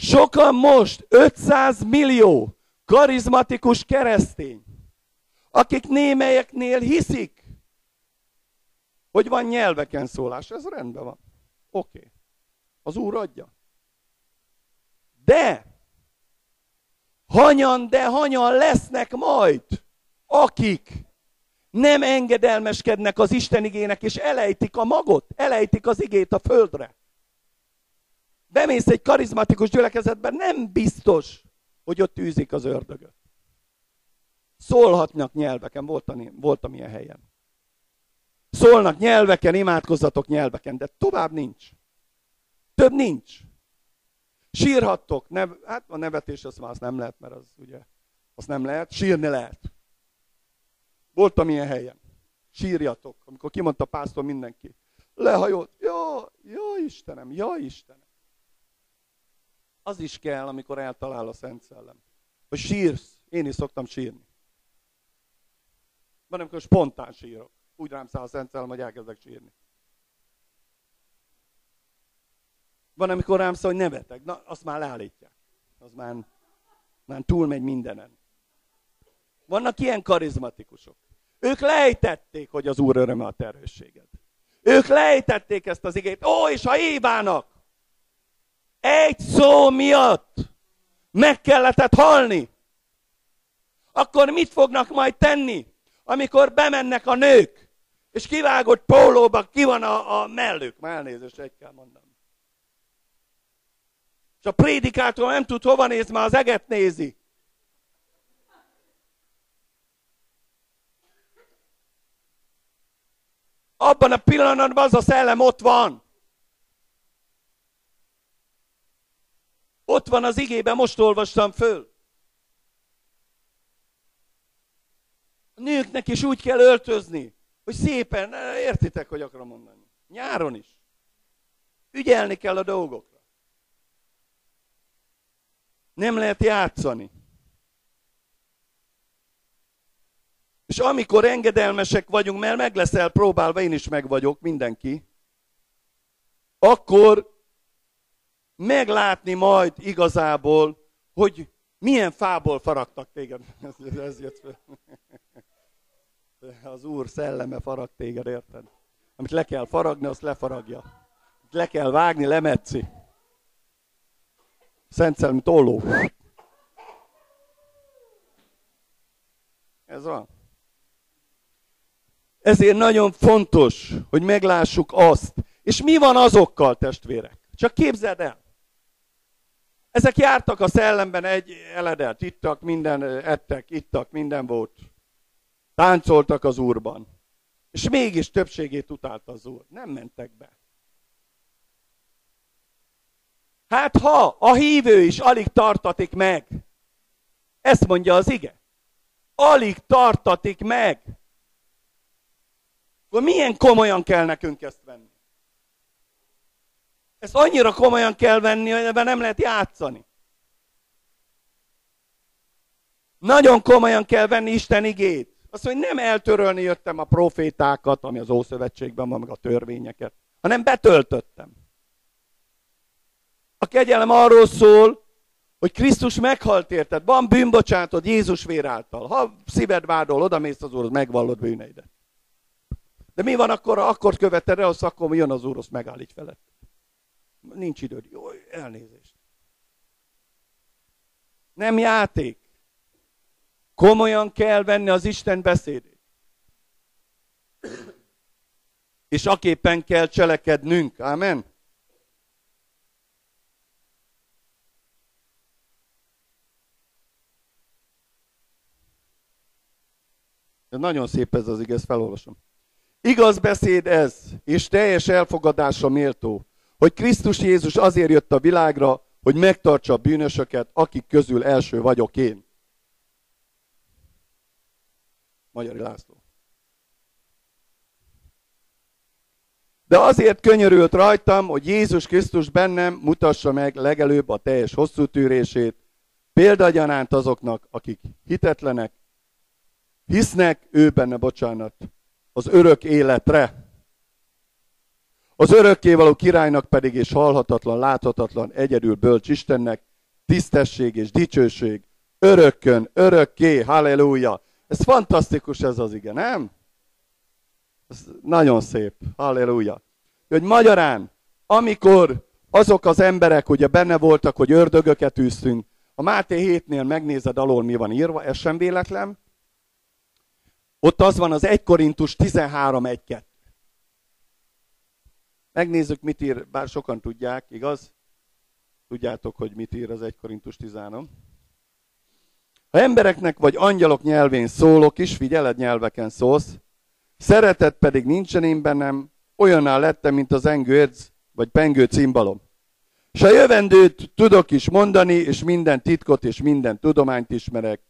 Sokan most 500 millió karizmatikus keresztény, akik némelyeknél hiszik, hogy van nyelveken szólás. Ez rendben van. Oké. Okay. Az Úr adja. De hanyan, de hanyan lesznek majd, akik nem engedelmeskednek az Isten igének, és elejtik a magot, elejtik az igét a földre. Bemész egy karizmatikus gyülekezetben, nem biztos, hogy ott űzik az ördögöt. Szólhatnak nyelveken, voltam, voltam ilyen helyen. Szólnak nyelveken, imádkozzatok nyelveken, de tovább nincs. Több nincs. Sírhattok, nev, hát a nevetés az már az nem lehet, mert az ugye, az nem lehet, sírni lehet. Voltam ilyen helyen. Sírjatok, amikor kimondta a pásztor mindenki. Lehajolt, jó, jó Istenem, jó Istenem. Az is kell, amikor eltalál a Szent Szellem. Hogy sírsz. Én is szoktam sírni. Van, amikor spontán sírok. Úgy rám száll a Szent Szellem, hogy elkezdek sírni. Van, amikor rám szól, hogy nevetek. Na, azt már leállítják. Az már, már túlmegy mindenen. Vannak ilyen karizmatikusok. Ők lejtették, hogy az Úr öröme a terhősséged. Ők lejtették ezt az igét. Ó, és ha Évának egy szó miatt meg kellett halni, akkor mit fognak majd tenni, amikor bemennek a nők, és kivágott pólóba ki van a, a mellük. Már elnézést, egy kell mondanom. És a prédikátor nem tud hova nézni, mert az eget nézi. Abban a pillanatban az a szellem ott van. Ott van az igében, most olvastam föl. A nőknek is úgy kell öltözni, hogy szépen, értitek, hogy akarom mondani. Nyáron is. Ügyelni kell a dolgokra. Nem lehet játszani. És amikor engedelmesek vagyunk, mert meg leszel próbálva, én is meg vagyok, mindenki, akkor meglátni majd igazából, hogy milyen fából faragtak téged. Ez, jött fel. Az Úr szelleme farag téged, érted? Amit le kell faragni, azt lefaragja. Le kell vágni, lemetszi. Szent szellemi tolló. Ez van. Ezért nagyon fontos, hogy meglássuk azt. És mi van azokkal, testvérek? Csak képzeld el. Ezek jártak a szellemben egy eledelt, ittak, minden, ettek, ittak, minden volt. Táncoltak az úrban. És mégis többségét utálta az úr. Nem mentek be. Hát ha a hívő is alig tartatik meg, ezt mondja az ige, alig tartatik meg, akkor milyen komolyan kell nekünk ezt venni? Ezt annyira komolyan kell venni, hogy ebben nem lehet játszani. Nagyon komolyan kell venni Isten igét. Azt mondja, hogy nem eltörölni jöttem a profétákat, ami az Ószövetségben van, meg a törvényeket, hanem betöltöttem. A kegyelem arról szól, hogy Krisztus meghalt érted. Van bűnbocsátod Jézus vér által. Ha szíved vádol, oda mész az Úrhoz, megvallod bűneidet. De mi van akkor, ha akkor követed el, az akkor jön az Úr, megállít felett. Nincs időd. Jó, elnézést. Nem játék. Komolyan kell venni az Isten beszédét. És aképpen kell cselekednünk. Amen. De nagyon szép ez az igaz, felolvasom. Igaz beszéd ez, és teljes elfogadásra méltó, hogy Krisztus Jézus azért jött a világra, hogy megtartsa a bűnösöket, akik közül első vagyok én. Magyari László. De azért könyörült rajtam, hogy Jézus Krisztus bennem mutassa meg legelőbb a teljes hosszú tűrését, példagyanánt azoknak, akik hitetlenek, hisznek ő benne, bocsánat, az örök életre. Az örökkévaló királynak pedig és halhatatlan, láthatatlan, egyedül bölcs Istennek tisztesség és dicsőség örökkön, örökké, halleluja. Ez fantasztikus ez az ige, nem? Ez nagyon szép, halleluja. Hogy magyarán, amikor azok az emberek ugye benne voltak, hogy ördögöket űztünk, a Máté 7-nél megnézed alól mi van írva, ez sem véletlen. Ott az van az 1 Korintus 13.1.2. Megnézzük, mit ír, bár sokan tudják, igaz? Tudjátok, hogy mit ír az 1 Korintus 13. Ha embereknek vagy angyalok nyelvén szólok is, figyeled nyelveken szólsz, szeretet pedig nincsen én bennem, olyanná lettem, mint az engőrc, vagy pengő cimbalom. S a jövendőt tudok is mondani, és minden titkot és minden tudományt ismerek.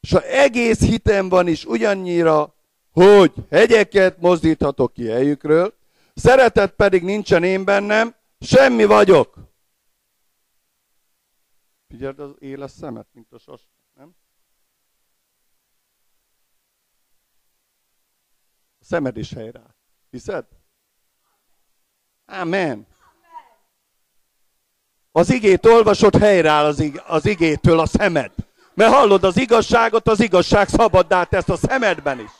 S a egész hitem van is ugyannyira, hogy hegyeket mozdíthatok ki helyükről, szeretet pedig nincsen én bennem, semmi vagyok. Figyeld az éles szemet, mint a sas, nem? A szemed is helyre. Hiszed? Amen. Az igét olvasott, helyreáll az, ig- az igétől a szemed. Mert hallod az igazságot, az igazság szabaddá tesz a szemedben is.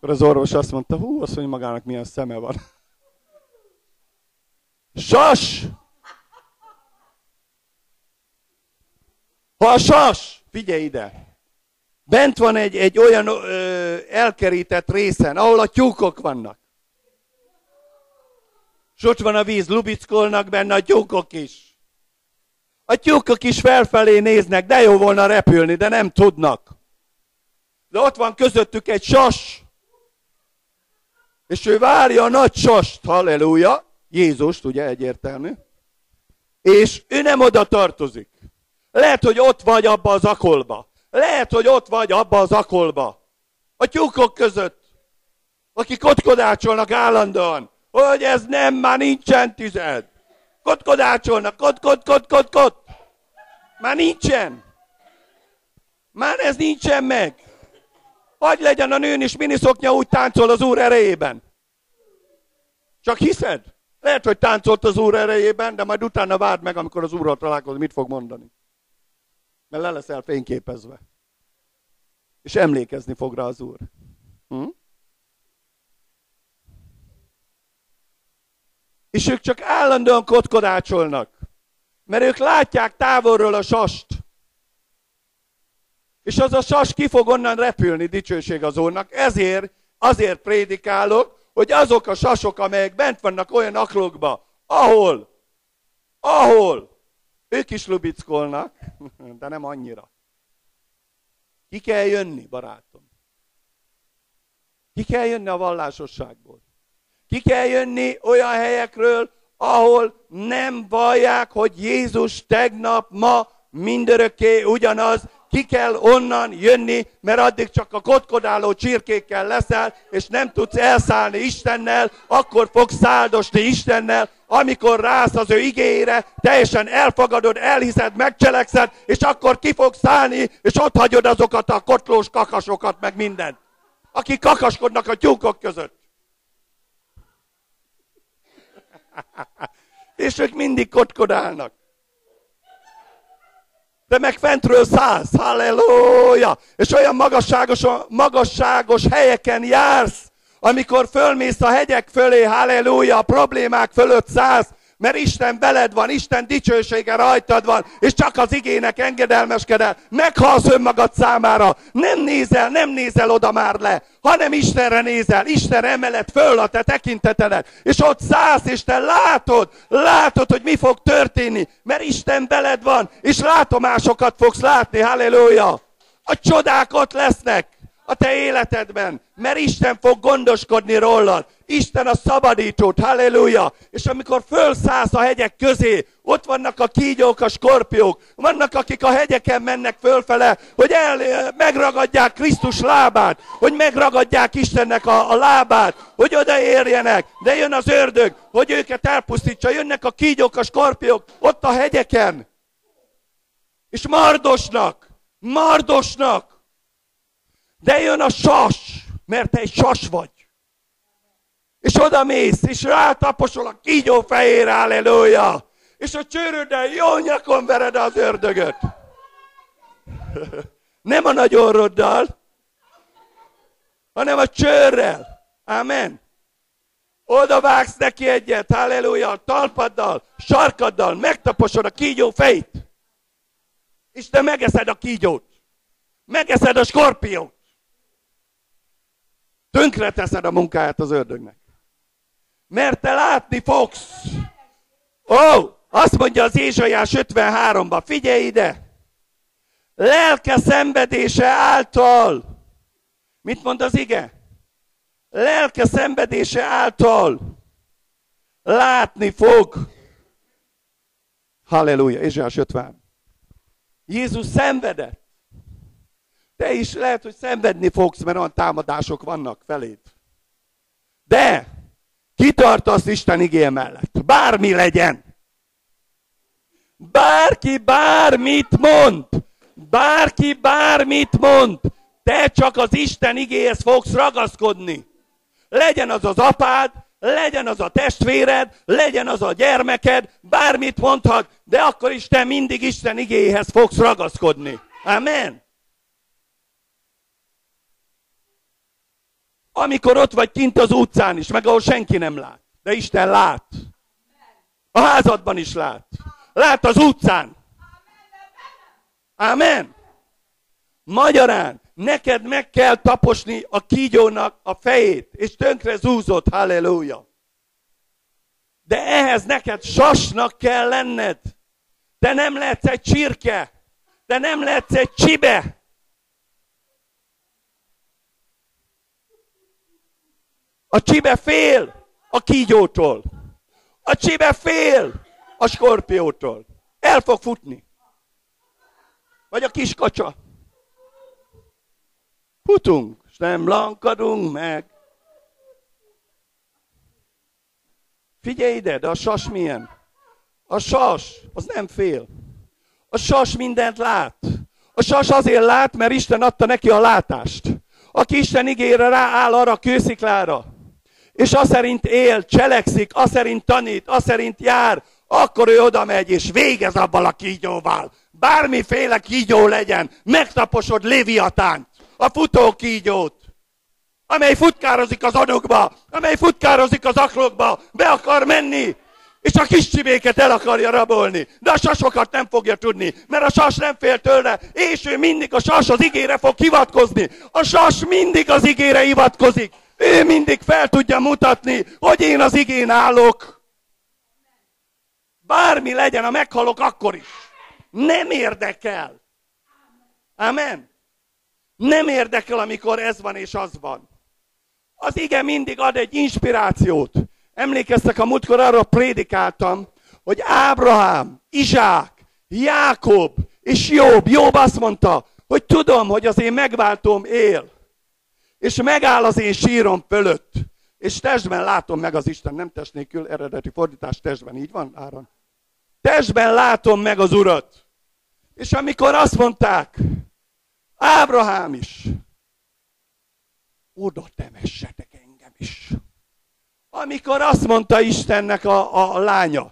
Akkor az orvos azt mondta, hú, azt mondja magának milyen szeme van. Sas! Ha a sas, figyelj ide, bent van egy, egy olyan ö, elkerített részen, ahol a tyúkok vannak. És ott van a víz, lubickolnak benne a tyúkok is. A tyúkok is felfelé néznek, de jó volna repülni, de nem tudnak. De ott van közöttük egy sas, és ő várja a nagy sast, halleluja, Jézust, ugye egyértelmű, és ő nem oda tartozik. Lehet, hogy ott vagy abba az akolba. Lehet, hogy ott vagy abba az akolba. A tyúkok között, akik kotkodácsolnak állandóan, hogy ez nem, már nincsen tüzed. Kotkodácsolnak, kot, kot, kot, kot, kot. Már nincsen. Már ez nincsen meg. Hogy legyen a nőn is miniszoknya úgy táncol az Úr erejében. Csak hiszed? Lehet, hogy táncolt az Úr erejében, de majd utána várd meg, amikor az Úrral találkozik, mit fog mondani. Mert le leszel fényképezve. És emlékezni fog rá az Úr. Hm? És ők csak állandóan kotkodácsolnak. Mert ők látják távolról a sast. És az a sas ki fog onnan repülni, dicsőség az Úrnak. Ezért, azért prédikálok, hogy azok a sasok, amelyek bent vannak olyan aklokba, ahol, ahol ők is lubickolnak, de nem annyira. Ki kell jönni, barátom. Ki kell jönni a vallásosságból. Ki kell jönni olyan helyekről, ahol nem vallják, hogy Jézus tegnap, ma, mindörökké ugyanaz, ki kell onnan jönni, mert addig csak a kotkodáló csirkékkel leszel, és nem tudsz elszállni Istennel, akkor fogsz száldosni Istennel, amikor rász az ő igényére, teljesen elfogadod, elhiszed, megcselekszed, és akkor ki fogsz szállni, és ott hagyod azokat a kotlós kakasokat, meg mindent, akik kakaskodnak a tyúkok között. és ők mindig kotkodálnak de meg fentről szállsz, halleluja! És olyan magasságos, magasságos helyeken jársz, amikor fölmész a hegyek fölé, halleluja, a problémák fölött szállsz, mert Isten veled van, Isten dicsősége rajtad van, és csak az igének engedelmeskedel, meghalsz önmagad számára, nem nézel, nem nézel oda már le, hanem Istenre nézel, Isten emelet föl a te tekintetedet, és ott szállsz, és te látod, látod, hogy mi fog történni, mert Isten veled van, és látomásokat fogsz látni, halleluja! A csodák ott lesznek a te életedben, mert Isten fog gondoskodni rólad. Isten a szabadítót, halleluja! És amikor fölszállsz a hegyek közé, ott vannak a kígyók, a skorpiók, vannak, akik a hegyeken mennek fölfele, hogy el, megragadják Krisztus lábát, hogy megragadják Istennek a, a lábát, hogy odaérjenek, de jön az ördög, hogy őket elpusztítsa, jönnek a kígyók, a skorpiók, ott a hegyeken. És mardosnak, mardosnak, de jön a sas, mert te egy sas vagy. És oda mész, és rátaposol a kígyó fejére, halleluja. és a csőröddel jó nyakon vered az ördögöt. Nem a nagy orroddal, hanem a csőrrel. Amen. Oda vágsz neki egyet, halleluja, talpaddal, sarkaddal, megtaposod a kígyó fejét. És te megeszed a kígyót. Megeszed a skorpiót. Tönkre teszed a munkáját az ördögnek. Mert te látni fogsz. Ó, oh, azt mondja az Ézsaiás 53-ban, figyelj ide! Lelke szenvedése által. Mit mond az ige? Lelke szenvedése által látni fog. Halleluja, Ézsaiás 50. Jézus szenvedett. Te is lehet, hogy szenvedni fogsz, mert olyan támadások vannak feléd. De kitartasz Isten igé mellett. Bármi legyen. Bárki bármit mond. Bárki bármit mond. Te csak az Isten igéhez fogsz ragaszkodni. Legyen az az apád, legyen az a testvéred, legyen az a gyermeked, bármit mondhat, de akkor is te mindig Isten igéhez fogsz ragaszkodni. Amen. Amikor ott vagy kint az utcán is, meg ahol senki nem lát. De Isten lát. A házadban is lát. Lát az utcán. Amen. Magyarán, neked meg kell taposni a kígyónak a fejét, és tönkre zúzott, halleluja. De ehhez neked sasnak kell lenned. Te nem lehetsz egy csirke. Te nem lehetsz egy csibe. A csibe fél a kígyótól. A csibe fél a skorpiótól. El fog futni. Vagy a kis kacsa. Futunk, és nem lankadunk meg. Figyelj ide, de a sas milyen? A sas, az nem fél. A sas mindent lát. A sas azért lát, mert Isten adta neki a látást. Aki Isten ígére rááll arra a kősziklára, és az szerint él, cselekszik, az szerint tanít, az szerint jár, akkor ő oda megy, és végez abban a kígyóval. Bármiféle kígyó legyen, megtaposod Léviatánt, a futó kígyót, amely futkározik az adokba, amely futkározik az aklokba, be akar menni, és a kis csibéket el akarja rabolni. De a sasokat nem fogja tudni, mert a sas nem fél tőle, és ő mindig a sas az igére fog hivatkozni. A sas mindig az igére hivatkozik. Ő mindig fel tudja mutatni, hogy én az igén állok. Bármi legyen, a meghalok akkor is. Nem érdekel. Amen. Nem érdekel, amikor ez van és az van. Az ige mindig ad egy inspirációt. Emlékeztek, a múltkor arra prédikáltam, hogy Ábrahám, Izsák, Jákob és Jobb, Jobb azt mondta, hogy tudom, hogy az én megváltom él. És megáll az én sírom fölött. És testben látom meg az Isten, nem test nélkül, eredeti fordítás testben, így van, Áron? Testben látom meg az Urat. És amikor azt mondták, Ábrahám is, oda temessetek engem is. Amikor azt mondta Istennek a, a lánya,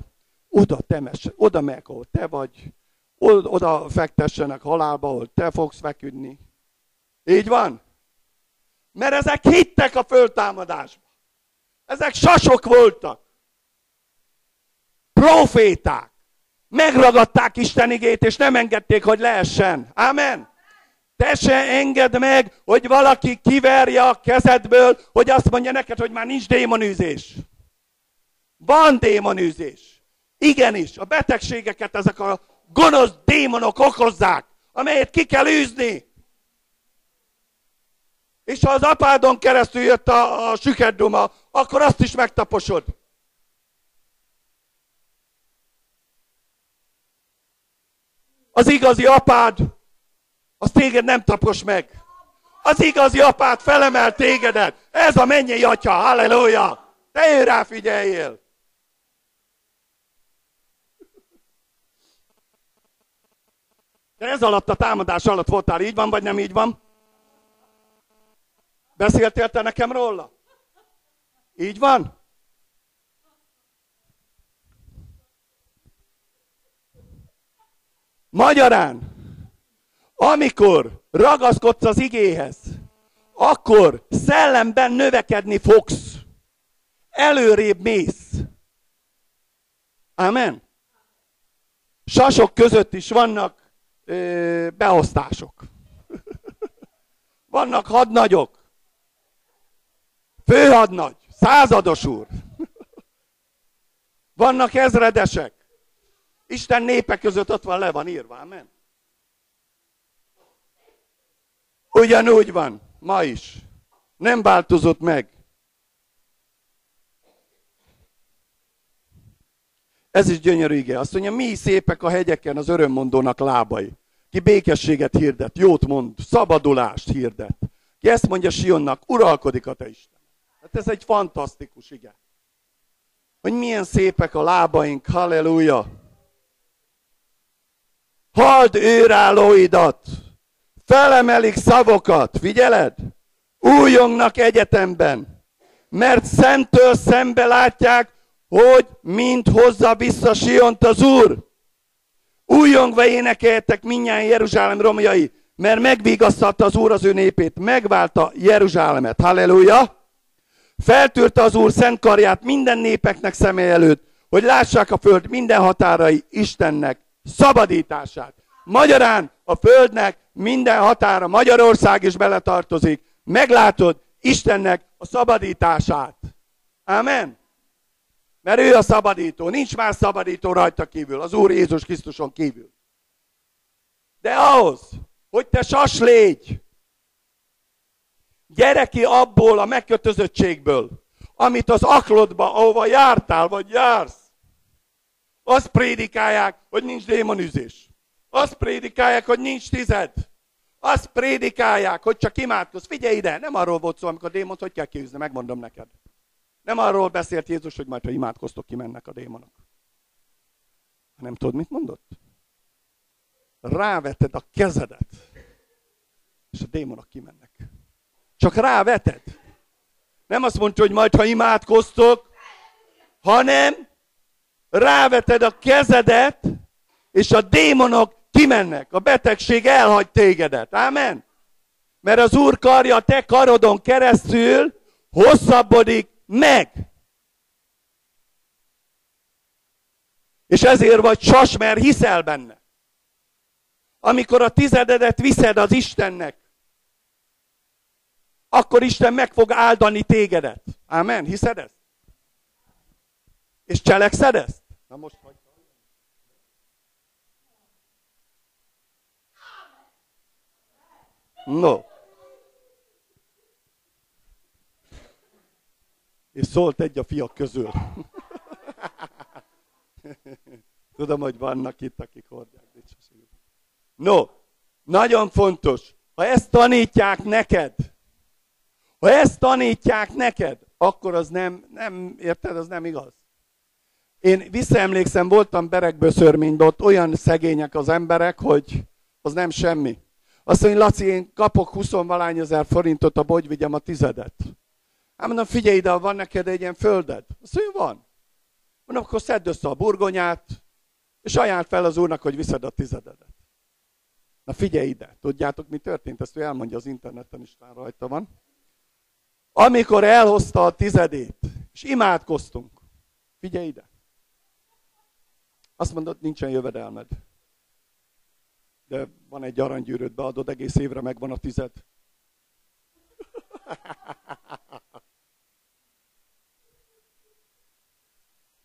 oda temes, oda meg, ahol te vagy, oda fektessenek halálba, ahol te fogsz feküdni. Így van? Mert ezek hittek a föltámadásba. Ezek sasok voltak. Proféták. Megragadták Isten igét, és nem engedték, hogy leessen. Amen. Te se engedd meg, hogy valaki kiverje a kezedből, hogy azt mondja neked, hogy már nincs démonűzés. Van démonűzés. Igenis, a betegségeket ezek a gonosz démonok okozzák, amelyet ki kell űzni. És ha az apádon keresztül jött a, a sükedduma, akkor azt is megtaposod. Az igazi apád, az téged nem tapos meg. Az igazi apád felemel tégedet. Ez a mennyei atya, halleluja! Te ő rá figyeljél! De ez alatt a támadás alatt voltál, így van, vagy nem így van? Beszéltél te nekem róla? Így van? Magyarán, amikor ragaszkodsz az igéhez, akkor szellemben növekedni fogsz. Előrébb mész. Amen. Sasok között is vannak ö, beosztások. vannak hadnagyok. Főhadnagy, százados úr. vannak ezredesek. Isten népe között ott van, le van írva, amen. Ugyanúgy van, ma is. Nem változott meg. Ez is gyönyörű ige. Azt mondja, mi szépek a hegyeken az örömmondónak lábai. Ki békességet hirdet, jót mond, szabadulást hirdet. Ki ezt mondja Sionnak, uralkodik a te Isten. Hát ez egy fantasztikus ige. Hogy milyen szépek a lábaink, halleluja. Hald őrállóidat, felemelik szavokat, figyeled? Újongnak egyetemben, mert szemtől szembe látják, hogy mind hozza vissza Siont az Úr. Újongva énekeltek minnyáján Jeruzsálem romjai, mert megvigasztalta az Úr az ő népét, megválta Jeruzsálemet. Halleluja! Feltűrte az Úr szent karját minden népeknek személy előtt, hogy lássák a föld minden határai Istennek szabadítását. Magyarán a földnek minden határa, Magyarország is beletartozik. Meglátod Istennek a szabadítását. Amen. Mert ő a szabadító. Nincs más szabadító rajta kívül, az Úr Jézus Krisztuson kívül. De ahhoz, hogy te sas légy, gyere ki abból a megkötözöttségből, amit az aklodba, ahova jártál, vagy jársz, azt prédikálják, hogy nincs démonüzés. Azt prédikálják, hogy nincs tized. Azt prédikálják, hogy csak imádkozz. Figyelj ide, nem arról volt szó, amikor a démont hogy kell kiűzni, megmondom neked. Nem arról beszélt Jézus, hogy majd ha imádkoztok, kimennek a démonok. Nem tudod, mit mondott? Ráveted a kezedet, és a démonok kimennek. Csak ráveted. Nem azt mondja, hogy majd ha imádkoztok, hanem ráveted a kezedet, és a démonok kimennek. A betegség elhagy tégedet. Amen. Mert az Úr karja a te karodon keresztül hosszabbodik meg. És ezért vagy sas, mert hiszel benne. Amikor a tizededet viszed az Istennek, akkor Isten meg fog áldani tégedet. Amen. Hiszed ezt? És cselekszed ezt? Na most hogy? No. És szólt egy a fiak közül. Tudom, hogy vannak itt, akik hordják No, nagyon fontos, ha ezt tanítják neked, ha ezt tanítják neked, akkor az nem, nem, érted, az nem igaz. Én visszaemlékszem, voltam berekböszörményben, ott olyan szegények az emberek, hogy az nem semmi. Azt mondja, Laci, én kapok 20 valány ezer forintot, a bogy vigyem a tizedet. Hát mondom, figyelj ide, van neked egy ilyen földed? Azt mondja, van. Mondom, akkor szedd össze a burgonyát, és ajánl fel az úrnak, hogy viszed a tizededet. Na figyelj ide, tudjátok, mi történt? Ezt ő elmondja az interneten is, rajta van. Amikor elhozta a tizedét, és imádkoztunk, figyelj ide. Azt mondod, nincsen jövedelmed. De van egy aranygyűrűt, beadod, egész évre megvan a tized.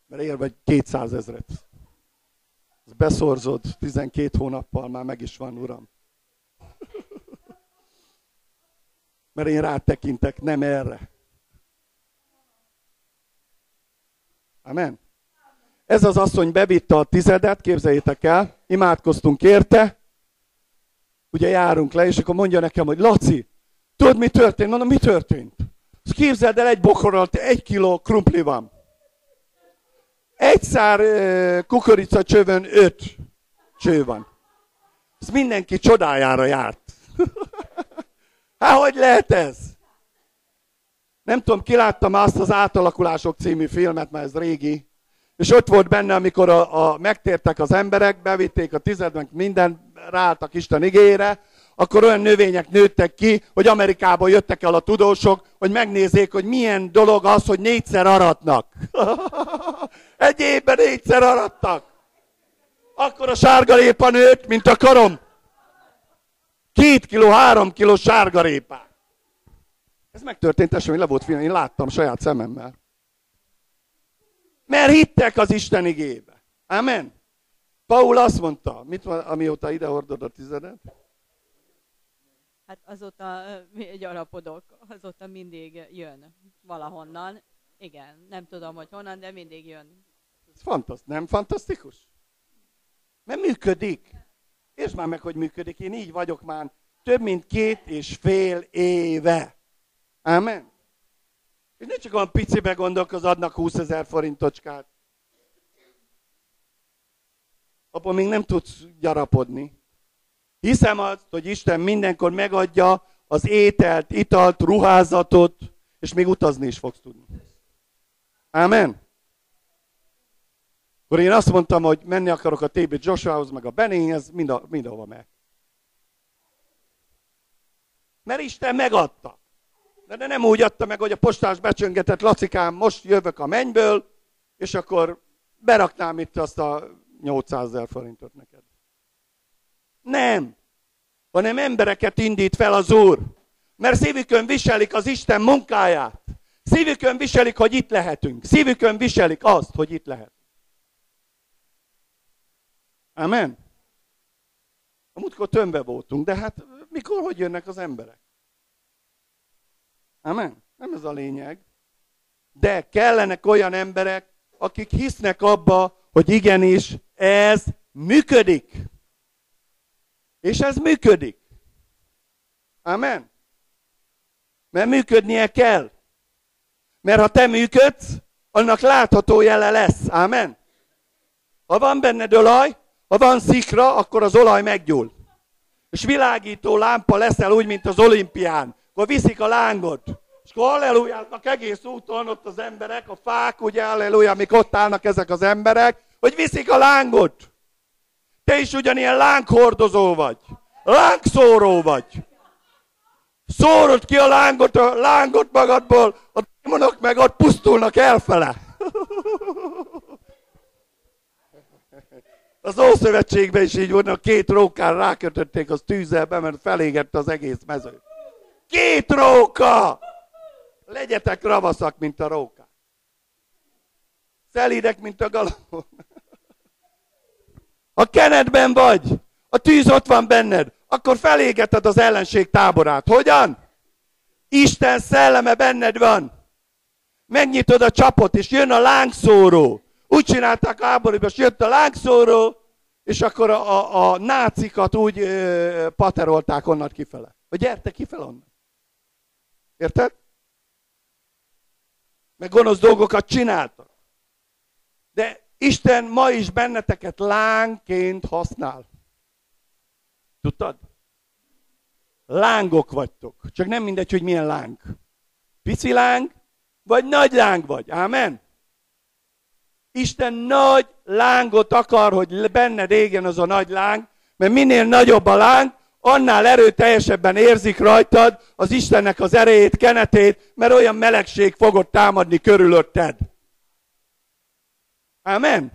Mert ér vagy 200 ezret. Beszorzod 12 hónappal, már meg is van, uram. Mert én rátekintek, nem erre. Amen. Ez az asszony bevitte a tizedet, képzeljétek el, imádkoztunk érte, ugye járunk le, és akkor mondja nekem, hogy Laci, tudod mi történt? Mondom, mi történt? Azt képzeld el, egy bokorral egy kiló krumpli van. Egy szár kukorica csövön öt cső van. Ez mindenki csodájára járt. hát hogy lehet ez? Nem tudom, kiláttam azt az Átalakulások című filmet, mert ez régi. és ott volt benne, amikor a, a, megtértek az emberek, bevitték a tizednek, minden ráálltak Isten igére, akkor olyan növények nőttek ki, hogy Amerikából jöttek el a tudósok, hogy megnézzék, hogy milyen dolog az, hogy négyszer aratnak. Egy évben négyszer arattak. Akkor a sárgarépa nőtt, mint a karom. Két kiló, három kiló sárgarépát. Ez megtörtént, esemény le volt film, én láttam saját szememmel. Mert hittek az Isten igébe. Amen. Paul azt mondta, mit van, amióta ide hordod a tizedet? Hát azóta gyarapodok, azóta mindig jön valahonnan. Igen, nem tudom, hogy honnan, de mindig jön. Ez fantasztikus. Nem fantasztikus? Mert működik. És már meg, hogy működik. Én így vagyok már több mint két és fél éve. Amen. És ne csak olyan picibe gondolkoz, adnak 20 ezer forintocskát. Abban még nem tudsz gyarapodni. Hiszem azt, hogy Isten mindenkor megadja az ételt, italt, ruházatot, és még utazni is fogsz tudni. Amen. Akkor én azt mondtam, hogy menni akarok a TB Joshuahoz, meg a Benényhez, mind a, mindenhova meg. Mert Isten megadta. De, de nem úgy adta meg, hogy a postás becsöngetett, Lacikám, most jövök a mennyből, és akkor beraknám itt azt a 800 ezer forintot neked. Nem. Hanem embereket indít fel az Úr. Mert szívükön viselik az Isten munkáját. Szívükön viselik, hogy itt lehetünk. Szívükön viselik azt, hogy itt lehet. Amen. A múltkor tömbbe voltunk, de hát mikor, hogy jönnek az emberek? Amen. Nem ez a lényeg. De kellenek olyan emberek, akik hisznek abba, hogy igenis ez működik. És ez működik. Amen. Mert működnie kell. Mert ha te működsz, annak látható jele lesz. Amen. Ha van benned olaj, ha van szikra, akkor az olaj meggyúl. És világító lámpa leszel úgy, mint az olimpián. Akkor viszik a lángot. És akkor allelujálnak egész úton ott az emberek, a fák, ugye alleluja, amik ott állnak ezek az emberek, hogy viszik a lángot. Te is ugyanilyen lánghordozó vagy. Lángszóró vagy. Szórod ki a lángot, a lángot magadból, a démonok meg ott pusztulnak elfele. Az Ószövetségben is így volt, a két rókán rákötötték az tűzelbe, mert felégette az egész mező. Két róka! Legyetek ravaszak, mint a róka. Szelídek, mint a galambok. Ha kenedben vagy, a tűz ott van benned, akkor felégeted az ellenség táborát. Hogyan? Isten szelleme benned van. Megnyitod a csapot, és jön a lángszóró. Úgy csinálták a háborúban, és jött a lángszóró, és akkor a, a, a nácikat úgy ö, paterolták onnan kifele. Hogy gyerte kifele onnan. Érted? Meg gonosz dolgokat csináltak. De Isten ma is benneteket lángként használ. Tudtad? Lángok vagytok. Csak nem mindegy, hogy milyen láng. Pici láng, vagy nagy láng vagy. Ámen? Isten nagy lángot akar, hogy benned égjen az a nagy láng, mert minél nagyobb a láng, annál erőteljesebben érzik rajtad az Istennek az erejét, kenetét, mert olyan melegség fogod támadni körülötted. Amen?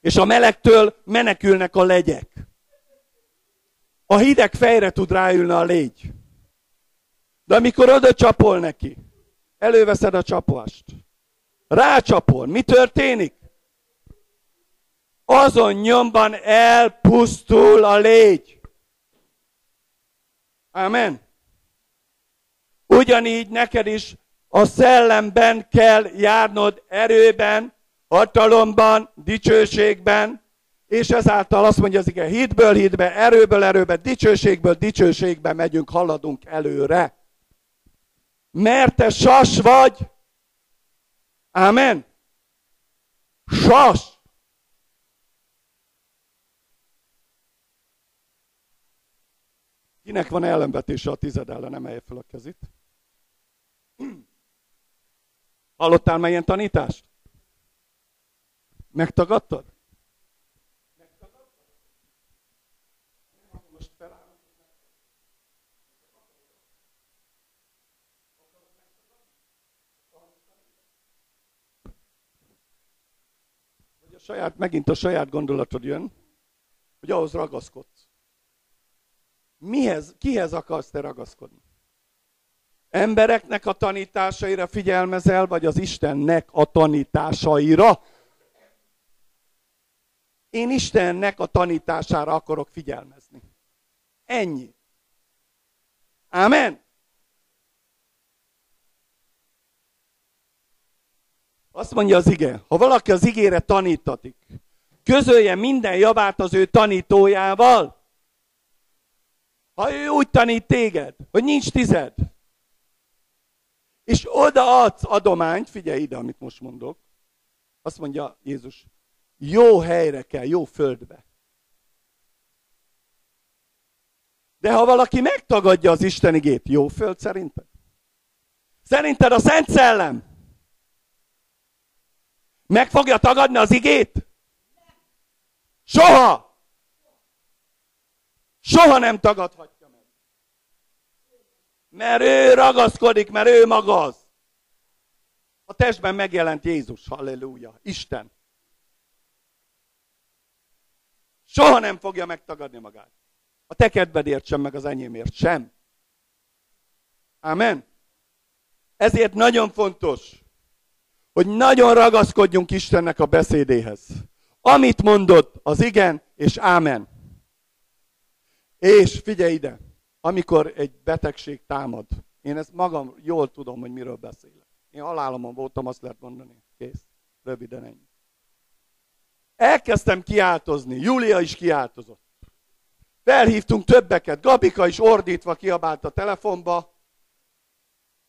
És a melegtől menekülnek a legyek. A hideg fejre tud ráülni a légy. De amikor oda csapol neki, előveszed a csapást, rácsapol, mi történik? Azon nyomban elpusztul a légy. Amen. Ugyanígy neked is a szellemben kell járnod erőben, hatalomban, dicsőségben, és ezáltal azt mondja az ige, hitből hitbe, erőből erőbe, dicsőségből dicsőségbe megyünk, haladunk előre. Mert te sas vagy. Amen. Sas. Kinek van ellenvetése a tized ellen, emelje fel a kezit. Hallottál már ilyen tanítást? Megtagadtad? Saját, megint a saját gondolatod jön, hogy ahhoz ragaszkodsz. Mihez, kihez akarsz te ragaszkodni? Embereknek a tanításaira figyelmezel, vagy az Istennek a tanításaira? Én Istennek a tanítására akarok figyelmezni. Ennyi. Amen. Azt mondja az ige, ha valaki az igére tanítatik, közölje minden javát az ő tanítójával. Ha ő úgy tanít téged, hogy nincs tized, és odaadsz adományt, figyelj ide, amit most mondok, azt mondja Jézus, jó helyre kell, jó földbe. De ha valaki megtagadja az Isten igét, jó föld szerinted? Szerinted a Szent Szellem meg fogja tagadni az igét? Soha! Soha nem tagadhatja meg. Mert ő ragaszkodik, mert ő maga az. A testben megjelent Jézus, halleluja, Isten. Soha nem fogja megtagadni magát. A te kedvedért sem, meg az enyémért sem. Amen. Ezért nagyon fontos, hogy nagyon ragaszkodjunk Istennek a beszédéhez. Amit mondott, az igen és ámen. És figyelj ide, amikor egy betegség támad, én ezt magam jól tudom, hogy miről beszélek. Én halálomon voltam, azt lehet mondani. Kész. Röviden ennyi. Elkezdtem kiáltozni, Júlia is kiáltozott. Felhívtunk többeket, Gabika is ordítva kiabált a telefonba,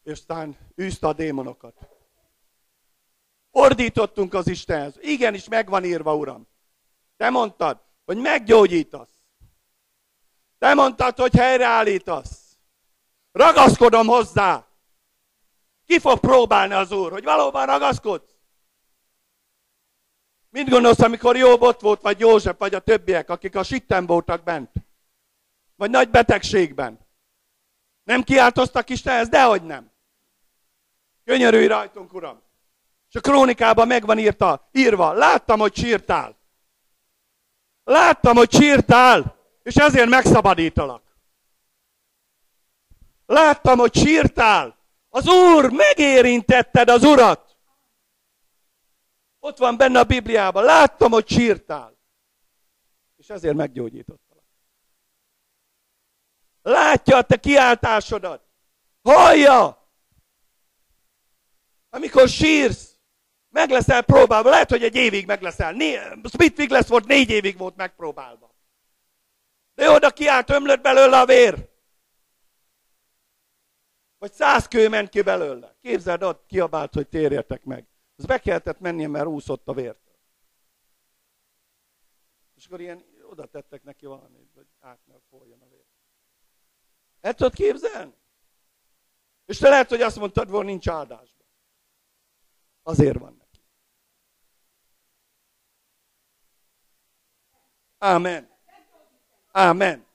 és aztán űzte a démonokat. Ordítottunk az Istenhez. Igenis, megvan írva, Uram. Te mondtad, hogy meggyógyítasz. Te mondtad, hogy helyreállítasz. Ragaszkodom hozzá. Ki fog próbálni az Úr, hogy valóban ragaszkodsz? Mit gondolsz, amikor Jobb ott volt, vagy József, vagy a többiek, akik a sitten voltak bent? Vagy nagy betegségben? Nem kiáltoztak Istenhez? Dehogy nem. Könyörülj rajtunk, Uram. És a krónikában megvan írta, írva, láttam, hogy sírtál. Láttam, hogy sírtál, és ezért megszabadítalak. Láttam, hogy sírtál. Az Úr, megérintetted az Urat. Ott van benne a Bibliában. Láttam, hogy sírtál. És ezért meggyógyítottalak. Látja a te kiáltásodat. Hallja. Amikor sírsz, meg leszel próbálva. Lehet, hogy egy évig meg leszel. Né- Smith lesz volt, négy évig volt megpróbálva. De oda kiállt, ömlött belőle a vér. Vagy száz kő ment ki belőle. Képzeld, ott kiabált, hogy térjetek meg. Az be kellett mennie, mert úszott a vért. És akkor ilyen oda tettek neki valamit, hogy át ne folyjon a vér. El tudod képzelni? És te lehet, hogy azt mondtad volna, nincs áldásban. Azért van Amen. Amen.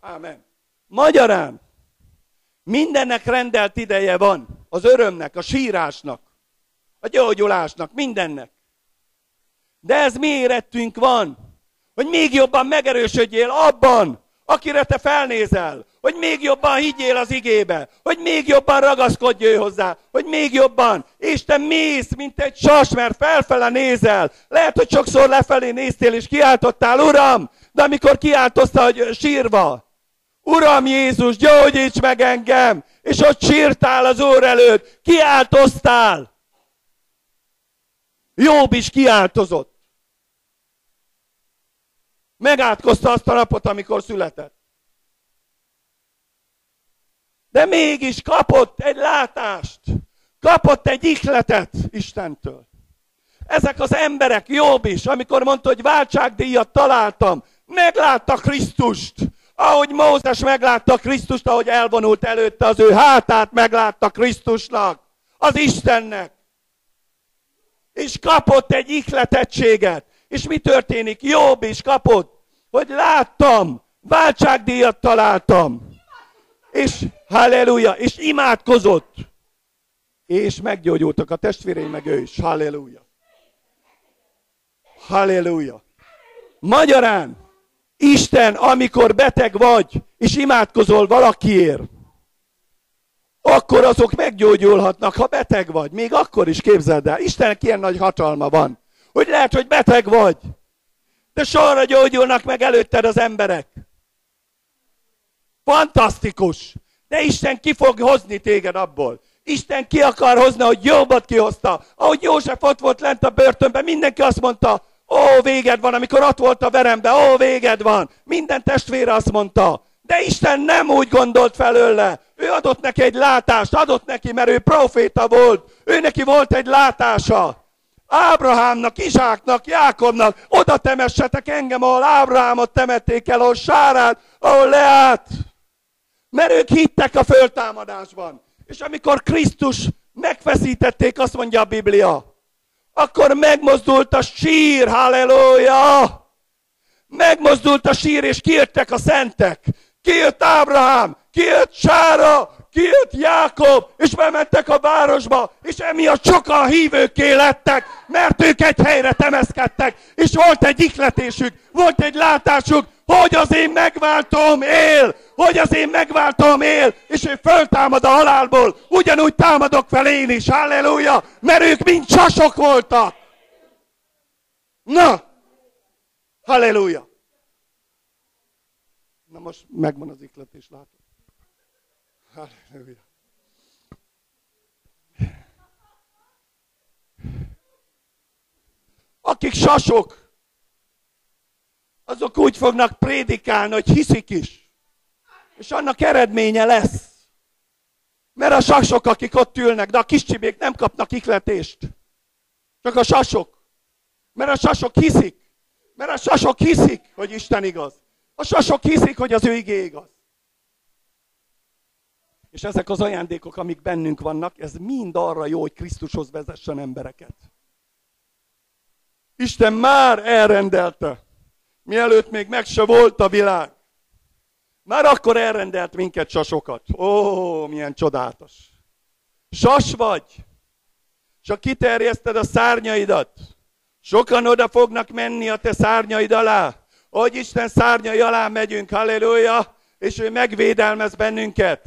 Amen. Magyarán mindennek rendelt ideje van. Az örömnek, a sírásnak, a gyógyulásnak, mindennek. De ez mi érettünk van, hogy még jobban megerősödjél abban, akire te felnézel, hogy még jobban higgyél az igébe, hogy még jobban ragaszkodj ő hozzá, hogy még jobban, és te mész, mint egy sas, mert felfele nézel. Lehet, hogy sokszor lefelé néztél, és kiáltottál, Uram, de amikor kiáltoztál, hogy sírva, Uram Jézus, gyógyíts meg engem, és ott sírtál az Úr előtt, kiáltoztál. Jobb is kiáltozott. Megátkozta azt a napot, amikor született. De mégis kapott egy látást, kapott egy ihletet Istentől. Ezek az emberek, Jobb is, amikor mondta, hogy váltságdíjat találtam, meglátta Krisztust, ahogy Mózes meglátta Krisztust, ahogy elvonult előtte az ő hátát, meglátta Krisztusnak, az Istennek. És kapott egy ihletettséget. És mi történik? Jobb is kapott, hogy láttam, váltságdíjat találtam. És halleluja, és imádkozott. És meggyógyultak a testvéreim, meg ő is. Halleluja. Halleluja. Magyarán, Isten, amikor beteg vagy, és imádkozol valakiért, akkor azok meggyógyulhatnak, ha beteg vagy. Még akkor is képzeld el. Istennek ilyen nagy hatalma van, hogy lehet, hogy beteg vagy, de sorra gyógyulnak meg előtted az emberek. Fantasztikus! De Isten ki fog hozni téged abból. Isten ki akar hozni, hogy jobbat kihozta. Ahogy József ott volt lent a börtönben, mindenki azt mondta, ó, véged van, amikor ott volt a verembe, ó, véged van. Minden testvére azt mondta. De Isten nem úgy gondolt felőle. Ő adott neki egy látást, adott neki, mert ő proféta volt. Ő neki volt egy látása. Ábrahámnak, Izsáknak, Jákobnak, oda temessetek engem, ahol Ábrahámot temették el, ahol Sárát, ahol Leát. Mert ők hittek a föltámadásban. És amikor Krisztus megfeszítették, azt mondja a Biblia, akkor megmozdult a sír, halleluja! Megmozdult a sír, és kijöttek a szentek. Kijött Ábrahám, kijött Sára, kijött Jákob, és bementek a városba, és emiatt sokan hívőké lettek, mert ők egy helyre temeszkedtek, és volt egy ikletésük, volt egy látásuk, hogy az én megváltom él, hogy az én megváltom él, és ő föltámad a halálból, ugyanúgy támadok fel én is, halleluja, mert ők mind csasok voltak. Na, halleluja. Na most megvan az ikletés, látod? Halleluja. Akik sasok, azok úgy fognak prédikálni, hogy hiszik is. És annak eredménye lesz. Mert a sasok, akik ott ülnek, de a kis csibék nem kapnak ikletést. Csak a sasok. Mert a sasok hiszik. Mert a sasok hiszik, hogy Isten igaz. A sasok hiszik, hogy az ő igé igaz. És ezek az ajándékok, amik bennünk vannak, ez mind arra jó, hogy Krisztushoz vezessen embereket. Isten már elrendelte, mielőtt még meg se volt a világ. Már akkor elrendelt minket sasokat. Ó, milyen csodálatos. Sas vagy, csak kiterjeszted a szárnyaidat. Sokan oda fognak menni a te szárnyaid alá. Hogy Isten szárnyai alá megyünk, halleluja, és ő megvédelmez bennünket.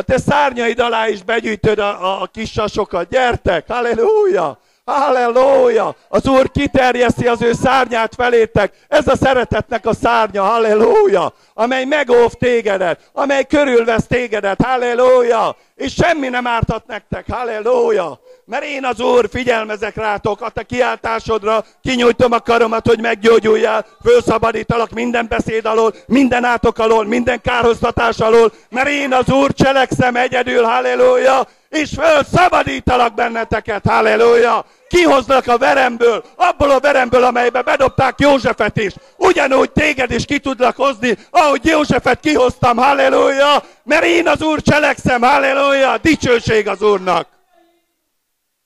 A te szárnyaid alá is begyűjtöd a, a, a kis sasokat. Gyertek, halleluja! Halleluja! Az Úr kiterjeszti az ő szárnyát felétek. Ez a szeretetnek a szárnya, halleluja! Amely megóv tégedet, amely körülvesz tégedet, halleluja! És semmi nem ártat nektek, halleluja! Mert én az Úr figyelmezek rátok, a te kiáltásodra kinyújtom a karomat, hogy meggyógyuljál, fölszabadítalak minden beszéd alól, minden átok alól, minden kárhoztatás alól, mert én az Úr cselekszem egyedül, halleluja! És fölszabadítalak benneteket, halleluja! kihoznak a veremből, abból a veremből, amelybe bedobták Józsefet is. Ugyanúgy téged is ki tudlak hozni, ahogy Józsefet kihoztam, halleluja, mert én az Úr cselekszem, halleluja, dicsőség az Úrnak.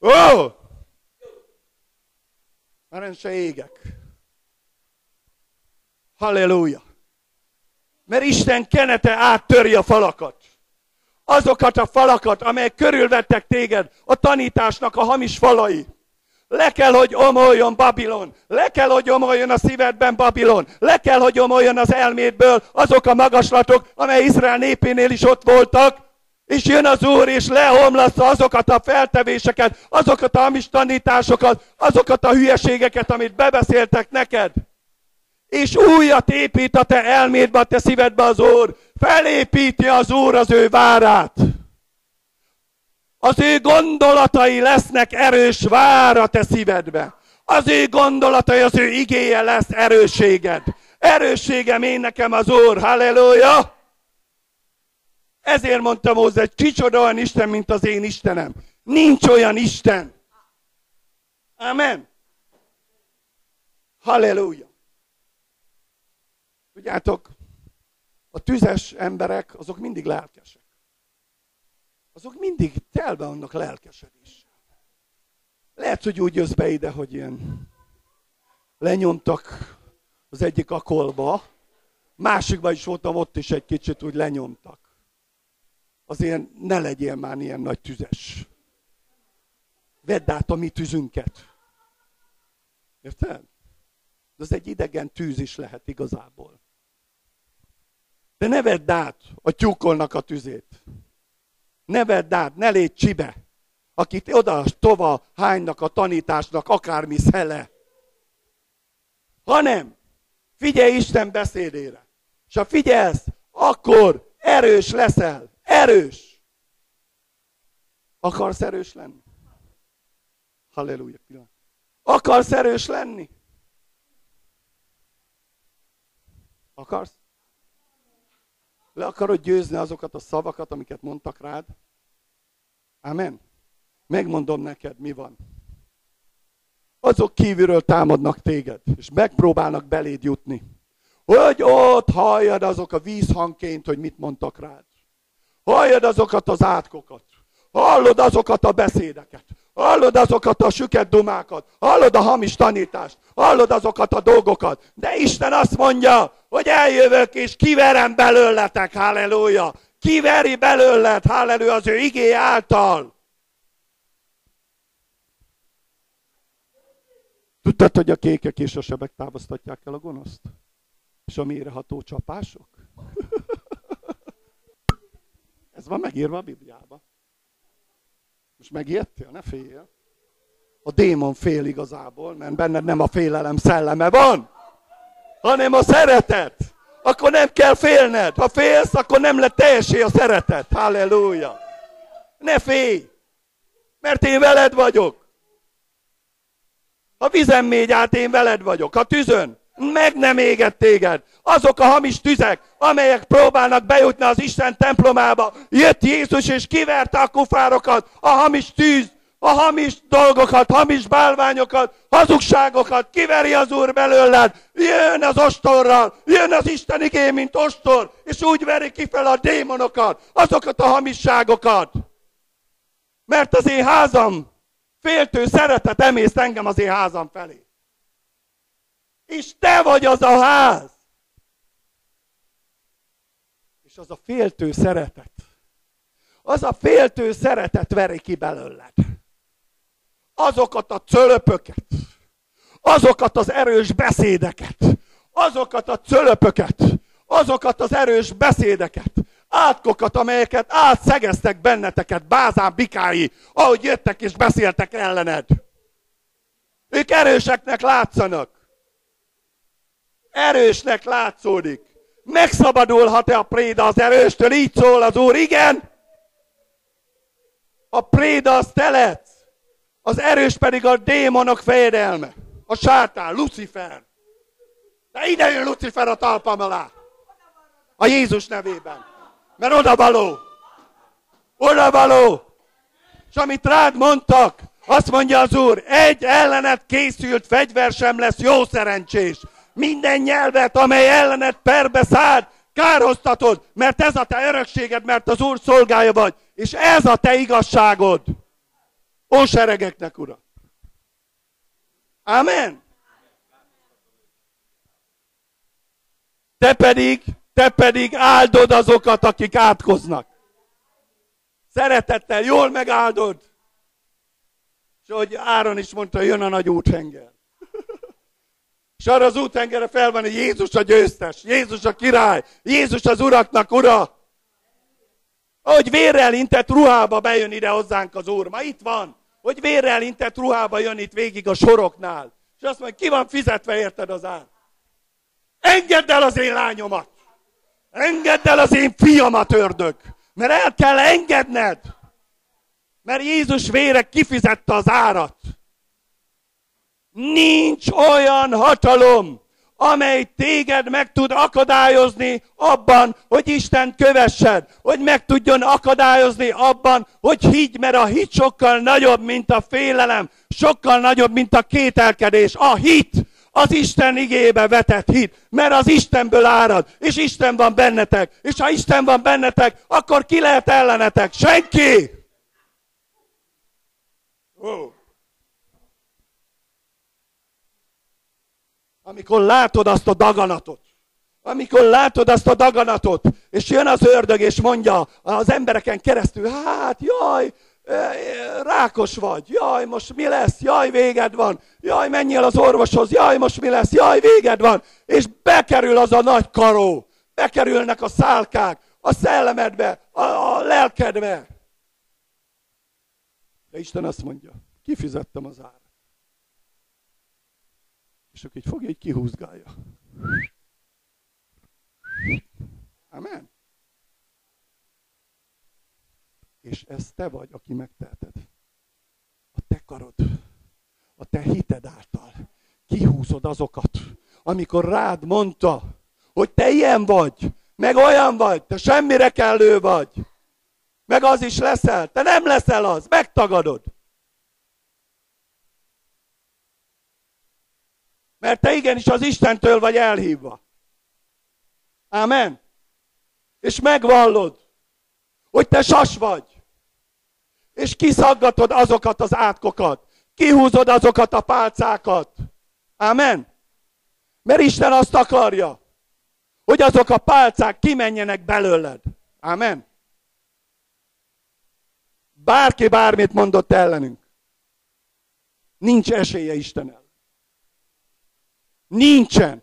Ó! Oh! Se égek. Halleluja. Mert Isten kenete áttörje a falakat. Azokat a falakat, amelyek körülvettek téged, a tanításnak a hamis falai. Le kell, hogy omoljon Babilon. Le kell, hogy omoljon a szívedben Babilon. Le kell, hogy omoljon az elmédből azok a magaslatok, amely Izrael népénél is ott voltak. És jön az Úr, és lehomlassza azokat a feltevéseket, azokat a hamis tanításokat, azokat a hülyeségeket, amit bebeszéltek neked. És újat épít a te elmédbe, a te szívedbe az Úr. Felépíti az Úr az ő várát. Az ő gondolatai lesznek erős vár a te szívedbe. Az ő gondolatai, az ő igéje lesz erősséged. Erősségem én nekem az Úr. Halleluja! Ezért mondta Mózes, kicsoda olyan Isten, mint az én Istenem. Nincs olyan Isten. Amen. Halleluja. Tudjátok, a tüzes emberek, azok mindig lelkesek azok mindig telve vannak lelkesedéssel. Lehet, hogy úgy jössz be ide, hogy ilyen lenyomtak az egyik akolba, másikban is voltam, ott is egy kicsit úgy lenyomtak. Azért ne legyél már ilyen nagy tüzes. Vedd át a mi tűzünket. Érted? De az egy idegen tűz is lehet igazából. De ne vedd át a tyúkolnak a tüzét. Ne vedd át, ne légy csibe. Akit oda tova hánynak a tanításnak akármi szele. Hanem figyelj Isten beszédére. És ha figyelsz, akkor erős leszel. Erős. Akarsz erős lenni? Halleluja. Pillanat. Akarsz erős lenni? Akarsz? Le akarod győzni azokat a szavakat, amiket mondtak rád? Amen. Megmondom neked, mi van. Azok kívülről támadnak téged, és megpróbálnak beléd jutni. Hogy ott halljad azok a vízhangként, hogy mit mondtak rád. Halljad azokat az átkokat. Hallod azokat a beszédeket. Hallod azokat a süket dumákat. Hallod a hamis tanítást. Hallod azokat a dolgokat. De Isten azt mondja, hogy eljövök és kiverem belőletek. Halleluja. Kiveri belőled. Halleluja az ő igé által. Tudtad, hogy a kékek és a sebek távoztatják el a gonoszt? És a méreható csapások? Ez van megírva a Bibliában. Most megijedtél? Ne féljél. A démon fél igazából, mert benned nem a félelem szelleme van, hanem a szeretet. Akkor nem kell félned. Ha félsz, akkor nem lett teljesé a szeretet. Halleluja. Ne félj, mert én veled vagyok. Ha vizen mégy át, én veled vagyok. Ha tűzön, meg nem éget téged. Azok a hamis tüzek, amelyek próbálnak bejutni az Isten templomába. Jött Jézus és kiverte a kufárokat, a hamis tűz, a hamis dolgokat, hamis bálványokat, hazugságokat, kiveri az Úr belőled, jön az ostorral, jön az Isten igé, mint ostor, és úgy veri ki fel a démonokat, azokat a hamisságokat. Mert az én házam féltő szeretet emészt engem az én házam felé. És te vagy az a ház. És az a féltő szeretet. Az a féltő szeretet veri ki belőled. Azokat a cölöpöket. Azokat az erős beszédeket. Azokat a cölöpöket. Azokat az erős beszédeket átkokat, amelyeket átszegeztek benneteket, bázán bikái, ahogy jöttek és beszéltek ellened. Ők erőseknek látszanak. Erősnek látszódik. Megszabadulhat-e a préda az erőstől? Így szól az Úr. Igen. A préda az telet. Az erős pedig a démonok fejedelme. A sátán, Lucifer. De ide jön Lucifer a talpam alá. A Jézus nevében. Mert oda való. Oda való. És amit rád mondtak, azt mondja az Úr, egy ellenet készült fegyver sem lesz jó szerencsés. Minden nyelvet, amely ellenet perbe szállt, károztatod, mert ez a te örökséged, mert az Úr szolgája vagy, és ez a te igazságod. Óseregeknek, Ura. Amen. Te pedig te pedig áldod azokat, akik átkoznak. Szeretettel, jól megáldod. És ahogy Áron is mondta, jön a nagy úthenger. És arra az úthengerre fel van, hogy Jézus a győztes, Jézus a király, Jézus az uraknak ura. Ahogy vérrel intett ruhába bejön ide hozzánk az Úr. Ma itt van, hogy vérrel intett ruhába jön itt végig a soroknál. És azt mondja, ki van fizetve érted az ár? Engedd el az én lányomat! Engedd el az én fiamat, ördög! Mert el kell engedned! Mert Jézus vére kifizette az árat. Nincs olyan hatalom, amely téged meg tud akadályozni abban, hogy Isten kövessed, hogy meg tudjon akadályozni abban, hogy higgy, mert a hit sokkal nagyobb, mint a félelem, sokkal nagyobb, mint a kételkedés. A hit az Isten igébe vetett hit, mert az Istenből árad, és Isten van bennetek, és ha Isten van bennetek, akkor ki lehet ellenetek? Senki! Oh. Amikor látod azt a daganatot, amikor látod azt a daganatot, és jön az ördög, és mondja az embereken keresztül, hát jaj, rákos vagy, jaj, most mi lesz, jaj, véged van, jaj, menjél az orvoshoz, jaj, most mi lesz, jaj, véged van, és bekerül az a nagy karó, bekerülnek a szálkák, a szellemedbe, a, a lelkedbe. De Isten azt mondja, kifizettem az árat. És akkor így fogja, így kihúzgálja. Amen. És ez te vagy, aki megteheted. A te karod, a te hited által kihúzod azokat, amikor rád mondta, hogy te ilyen vagy, meg olyan vagy, te semmire kellő vagy, meg az is leszel, te nem leszel az, megtagadod. Mert te igenis az Istentől vagy elhívva. Amen. És megvallod, hogy te sas vagy és kiszaggatod azokat az átkokat, kihúzod azokat a pálcákat. Amen. Mert Isten azt akarja, hogy azok a pálcák kimenjenek belőled. Amen. Bárki bármit mondott ellenünk. Nincs esélye Isten ellen. Nincsen.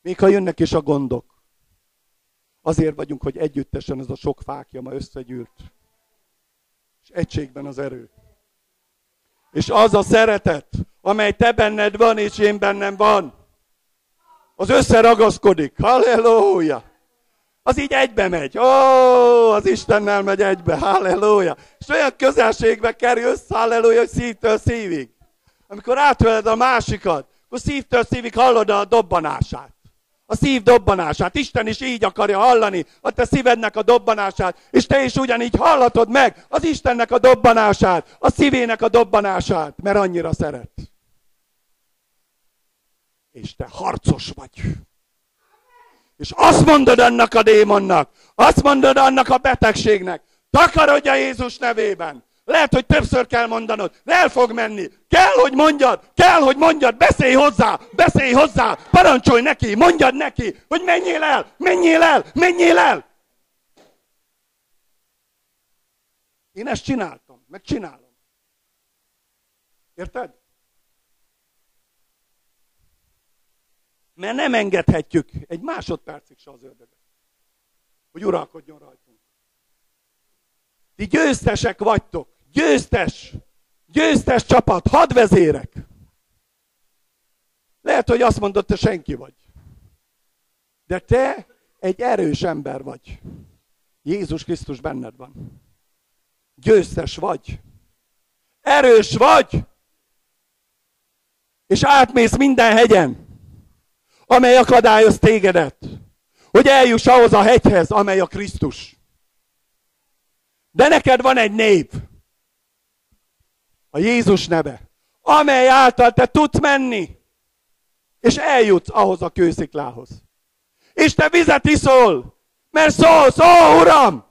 Még ha jönnek is a gondok. Azért vagyunk, hogy együttesen ez a sok fákja ma összegyűlt. És egységben az erő. És az a szeretet, amely te benned van, és én bennem van, az összeragaszkodik. Halleluja! Az így egybe megy. Ó, az Istennel megy egybe. Halleluja! És olyan közelségbe kerülsz, halleluja, hogy szívtől szívig. Amikor átveled a másikat, akkor szívtől szívig hallod a dobbanását a szív dobbanását. Isten is így akarja hallani a te szívednek a dobbanását, és te is ugyanígy hallatod meg az Istennek a dobbanását, a szívének a dobbanását, mert annyira szeret. És te harcos vagy. És azt mondod annak a démonnak, azt mondod annak a betegségnek, takarodja Jézus nevében, lehet, hogy többször kell mondanod. El fog menni. Kell, hogy mondjad. Kell, hogy mondjad. Beszélj hozzá. Beszélj hozzá. Parancsolj neki. Mondjad neki, hogy menjél el. Menjél el. Menjél el. Én ezt csináltam. Meg csinálom. Érted? Mert nem engedhetjük egy másodpercig se az ördögöt, hogy uralkodjon rajtunk. Ti győztesek vagytok. Győztes. Győztes csapat. Hadvezérek. Lehet, hogy azt mondod, te senki vagy. De te egy erős ember vagy. Jézus Krisztus benned van. Győztes vagy. Erős vagy. És átmész minden hegyen, amely akadályoz tégedet, hogy eljuss ahhoz a hegyhez, amely a Krisztus. De neked van egy név. A Jézus neve. Amely által te tudsz menni. És eljutsz ahhoz a kősziklához. És te vizet iszol. Mert szólsz, ó Uram!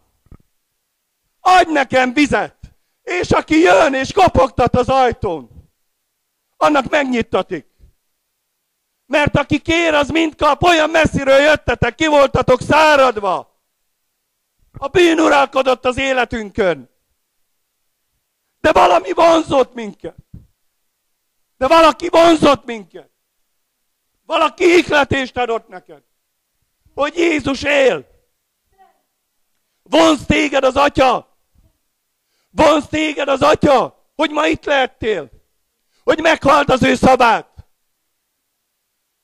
Adj nekem vizet! És aki jön és kopogtat az ajtón, annak megnyittatik. Mert aki kér, az mind kap, olyan messziről jöttetek, ki voltatok száradva. A bűn uralkodott az életünkön. De valami vonzott minket. De valaki vonzott minket. Valaki ihletést adott neked. Hogy Jézus él. Vonz téged az Atya. Vonz téged az Atya, hogy ma itt lehettél. Hogy meghalt az ő szavát.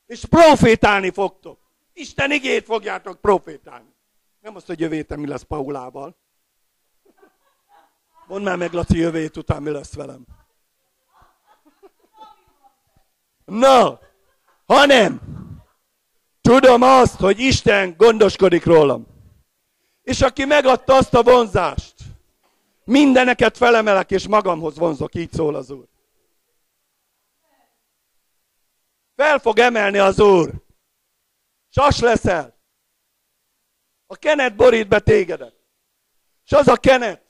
És profétálni fogtok. Isten igét fogjátok profétálni. Nem azt, hogy jövő mi lesz Paulával. Mondd már meg, Laci, jövő hét után mi lesz velem. Na, hanem tudom azt, hogy Isten gondoskodik rólam. És aki megadta azt a vonzást, mindeneket felemelek, és magamhoz vonzok, így szól az Úr. Fel fog emelni az Úr. Sas leszel. A kenet borít be tégedet. És az a kenet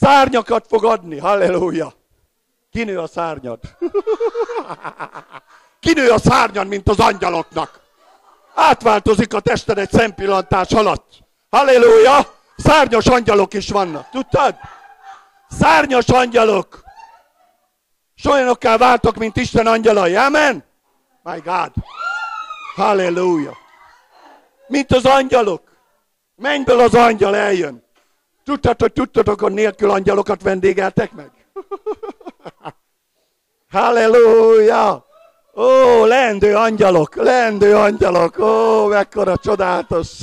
szárnyakat fog adni. Halleluja. Kinő a szárnyad. Kinő a szárnyan, mint az angyaloknak. Átváltozik a tested egy szempillantás alatt. Halleluja! Szárnyas angyalok is vannak. Tudtad? Szárnyas angyalok. S olyanokká váltok, mint Isten angyalai. Amen? My God. Halleluja. Mint az angyalok. Mennyből az angyal eljön. Tudtad, tudtatok, hogy nélkül angyalokat vendégeltek meg? Halleluja! Ó, lendő angyalok, lendő angyalok, ó, mekkora csodálatos.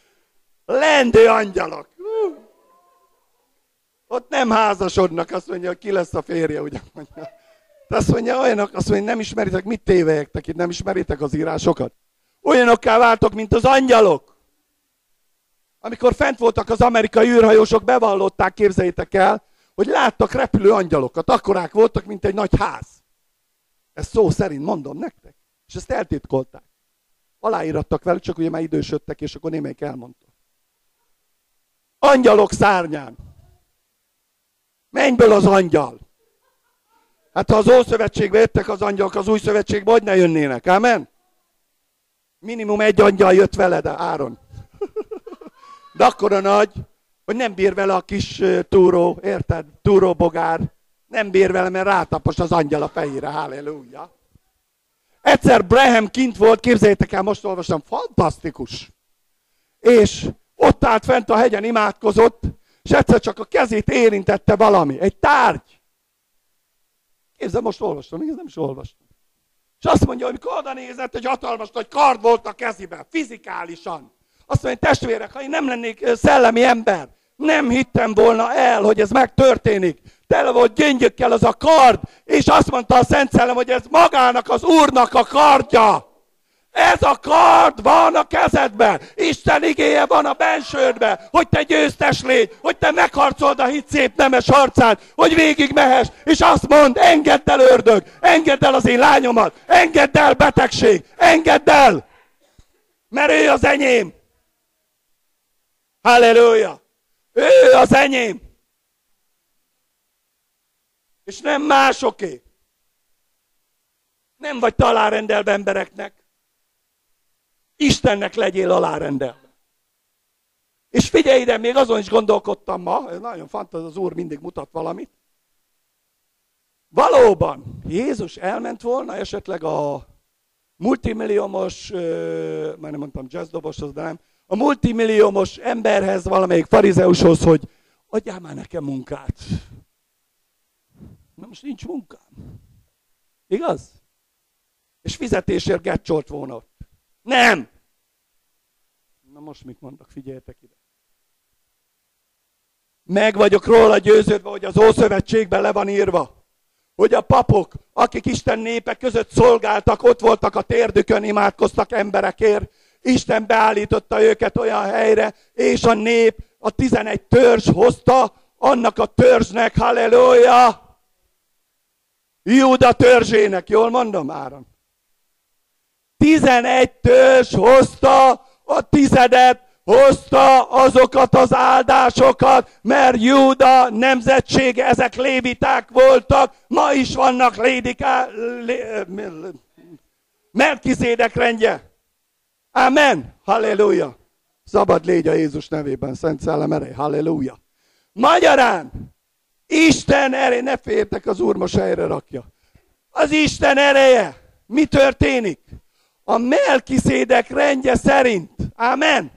lendő angyalok. Ott nem házasodnak, azt mondja, ki lesz a férje, ugye mondja. De azt mondja, olyanok, azt mondja, nem ismeritek, mit tévejektek itt, nem ismeritek az írásokat. Olyanokká váltok, mint az angyalok. Amikor fent voltak az amerikai űrhajósok, bevallották, képzeljétek el, hogy láttak repülő angyalokat, akkorák voltak, mint egy nagy ház. Ez szó szerint mondom nektek. És ezt eltitkolták. Aláírattak velük, csak ugye már idősödtek, és akkor némelyik elmondta. Angyalok szárnyán. Mennyből az angyal. Hát ha az Ószövetségbe jöttek az angyalok, az Új Szövetségbe hogy ne jönnének? Amen? Minimum egy angyal jött veled, Áron. De akkora nagy, hogy nem bír vele a kis túró, érted? Túróbogár. Nem bír vele, mert rátapos az angyal a fejére. Halleluja. Egyszer Brahem kint volt, képzeljétek el, most olvastam, fantasztikus. És ott állt fent a hegyen, imádkozott, és egyszer csak a kezét érintette valami, egy tárgy. Képzel, most olvastam, igaz, nem is olvastam. És azt mondja, hogy oda nézett, egy hatalmas nagy kard volt a kezében, fizikálisan. Azt mondja, testvérek, ha én nem lennék szellemi ember, nem hittem volna el, hogy ez megtörténik. Tele volt gyöngyökkel az a kard, és azt mondta a Szent Szellem, hogy ez magának az Úrnak a kardja. Ez a kard van a kezedben. Isten igéje van a bensődben, hogy te győztes légy, hogy te megharcold a hit szép nemes harcát, hogy végig mehess, és azt mond, engedd el ördög, engedd el az én lányomat, engedd el betegség, engedd el, mert ő az enyém. Halleluja! Ő az enyém. És nem másoké. Nem vagy te alárendelve embereknek. Istennek legyél alárendelve. És figyelj ide, még azon is gondolkodtam ma, ez nagyon fantaz, az Úr mindig mutat valamit. Valóban, Jézus elment volna esetleg a multimilliómos, már nem mondtam jazzdoboshoz, de nem, a multimilliómos emberhez, valamelyik farizeushoz, hogy adjál már nekem munkát. Na most nincs munkám. Igaz? És fizetésért gecsolt volna. Nem! Na most mit mondok, figyeljetek ide. Meg vagyok róla győződve, hogy az Ószövetségben le van írva, hogy a papok, akik Isten népek között szolgáltak, ott voltak a térdükön, imádkoztak emberekért, Isten beállította őket olyan helyre, és a nép, a 11 törzs hozta annak a törzsnek, halleluja! Júda törzsének, jól mondom, Áron? 11 törzs hozta a tizedet, hozta azokat az áldásokat, mert Júda nemzetsége, ezek léviták voltak, ma is vannak lédiká, lé, Melkizédek rendje. Amen. Halleluja. Szabad légy a Jézus nevében, Szent Szellem erej. Halleluja. Magyarán, Isten ereje, ne fértek, az Úr most helyre rakja. Az Isten ereje. Mi történik? A Melkiszédek rendje szerint. Amen.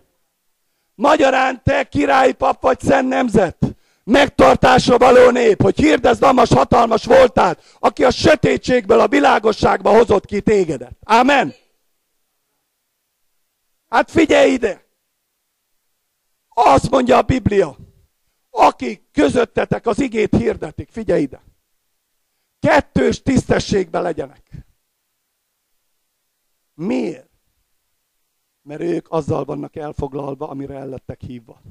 Magyarán te királyi pap vagy szent nemzet. Megtartásra való nép, hogy hirdezd Damas hatalmas voltát, aki a sötétségből a világosságba hozott ki tégedet. Amen. Hát figyelj ide! Azt mondja a Biblia, akik közöttetek az igét hirdetik, figyelj ide! Kettős tisztességbe legyenek. Miért? Mert ők azzal vannak elfoglalva, amire el lettek hívva.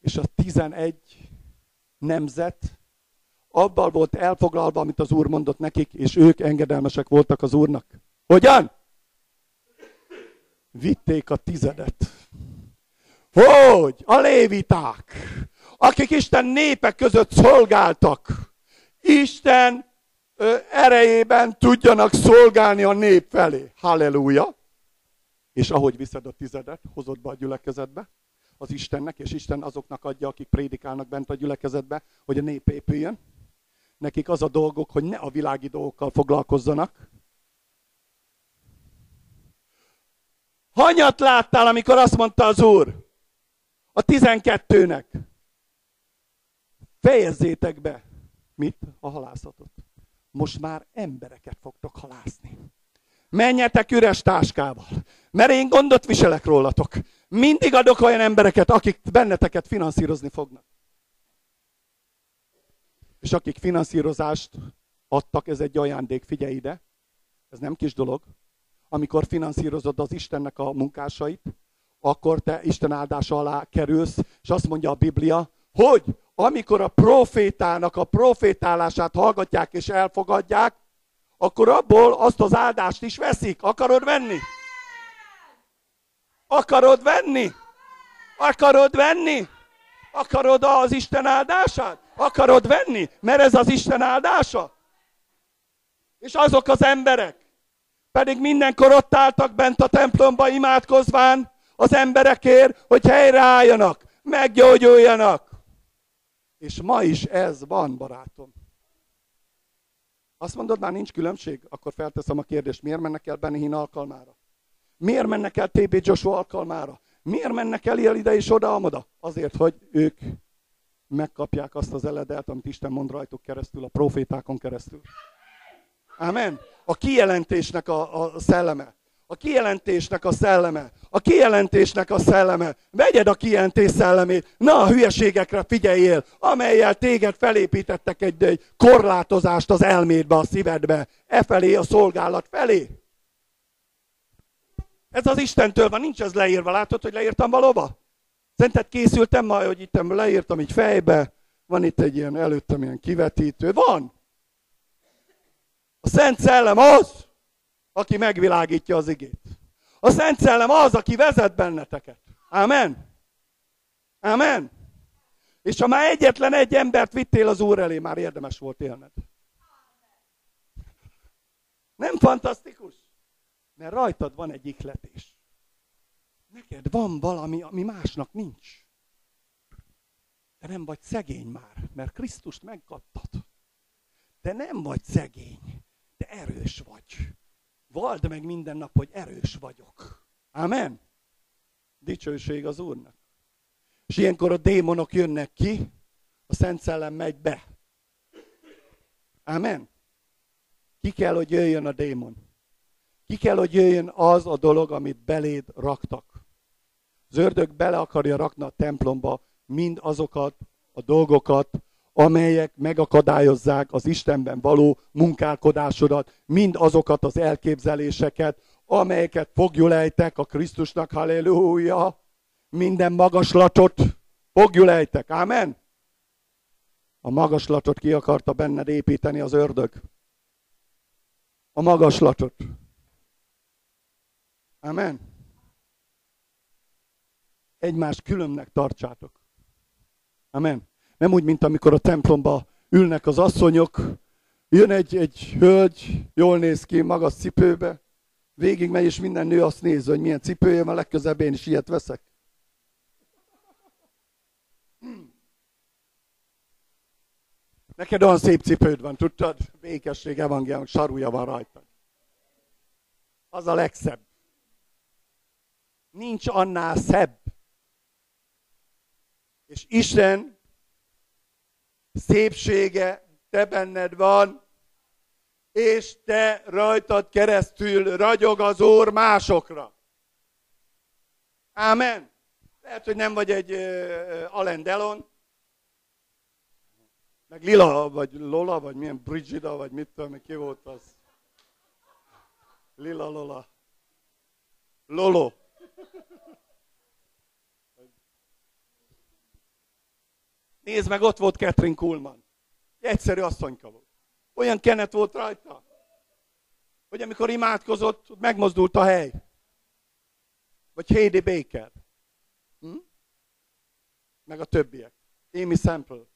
És a 11 nemzet abban volt elfoglalva, amit az Úr mondott nekik, és ők engedelmesek voltak az Úrnak. Hogyan? Vitték a tizedet. Hogy? A léviták, akik Isten népek között szolgáltak. Isten erejében tudjanak szolgálni a nép felé. Halleluja! És ahogy viszed a tizedet, hozod be a gyülekezetbe, az Istennek, és Isten azoknak adja, akik prédikálnak bent a gyülekezetbe, hogy a nép épüljön. Nekik az a dolgok, hogy ne a világi dolgokkal foglalkozzanak. Hanyat láttál, amikor azt mondta az Úr a tizenkettőnek? Fejezzétek be. Mit? A halászatot. Most már embereket fogtok halászni. Menjetek üres táskával, mert én gondot viselek rólatok. Mindig adok olyan embereket, akik benneteket finanszírozni fognak. És akik finanszírozást adtak, ez egy ajándék, figyelj ide, ez nem kis dolog. Amikor finanszírozod az Istennek a munkásait, akkor te Isten áldása alá kerülsz, és azt mondja a Biblia, hogy amikor a profétának a profétálását hallgatják és elfogadják, akkor abból azt az áldást is veszik. Akarod venni? Akarod venni? Akarod venni? Akarod az Isten áldását? Akarod venni? Mert ez az Isten áldása. És azok az emberek pedig mindenkor ott álltak bent a templomba imádkozván az emberekért, hogy helyreálljanak, meggyógyuljanak. És ma is ez van, barátom. Azt mondod, már nincs különbség? Akkor felteszem a kérdést, miért mennek el Benny Hinn alkalmára? Miért mennek el TB Joshua alkalmára? Miért mennek el ilyen ide és oda, amoda? Azért, hogy ők megkapják azt az eledelt, amit Isten mond rajtuk keresztül, a profétákon keresztül. Amen. A kijelentésnek a, a szelleme. A kijelentésnek a szelleme. A kijelentésnek a szelleme. Vegyed a kijelentés szellemét. Na a hülyeségekre figyeljél, amelyel téged felépítettek egy, egy korlátozást az elmédbe, a szívedbe. E felé, a szolgálat felé. Ez az Istentől van, nincs ez leírva. Látod, hogy leírtam valóba? Szerinted készültem majd, hogy itt leírtam így fejbe. Van itt egy ilyen előttem ilyen kivetítő. Van! A Szent Szellem az, aki megvilágítja az igét. A Szent Szellem az, aki vezet benneteket. Amen. Amen. És ha már egyetlen egy embert vittél az Úr elé, már érdemes volt élned. Nem fantasztikus? Mert rajtad van egy ikletés. Neked van valami, ami másnak nincs. Te nem vagy szegény már, mert Krisztust megkaptad. Te nem vagy szegény, te erős vagy. Vald meg minden nap, hogy erős vagyok. Amen. Dicsőség az Úrnak. És ilyenkor a démonok jönnek ki, a Szent Szellem megy be. Amen. Ki kell, hogy jöjjön a démon. Ki kell, hogy jöjjön az a dolog, amit beléd raktak. Az ördög bele akarja rakni a templomba mind azokat a dolgokat, amelyek megakadályozzák az Istenben való munkálkodásodat, mind azokat az elképzeléseket, amelyeket fogjulejtek a Krisztusnak, halleluja, minden magaslatot fogjulejtek, ámen? A magaslatot ki akarta benned építeni az ördög. A magaslatot. Amen. Egymást különnek tartsátok. Amen. Nem úgy, mint amikor a templomba ülnek az asszonyok, jön egy, egy hölgy, jól néz ki, magas cipőbe, végig megy, és minden nő azt néz, hogy milyen cipője van, legközelebb én is ilyet veszek. Neked olyan szép cipőd van, tudtad? Békesség, evangélium, sarúja van rajta. Az a legszebb. Nincs annál szebb. És Isten szépsége te benned van, és te rajtad keresztül ragyog az Úr másokra. Ámen. Lehet, hogy nem vagy egy uh, Delon, meg Lila, vagy Lola, vagy milyen Brigida, vagy mit tudom, ki volt az. Lila Lola. Lolo. Nézd meg, ott volt Catherine Kuhlman. Egyszerű asszonyka volt. Olyan kenet volt rajta, hogy amikor imádkozott, megmozdult a hely. Vagy Heidi Baker. Hm? Meg a többiek. Amy Sample.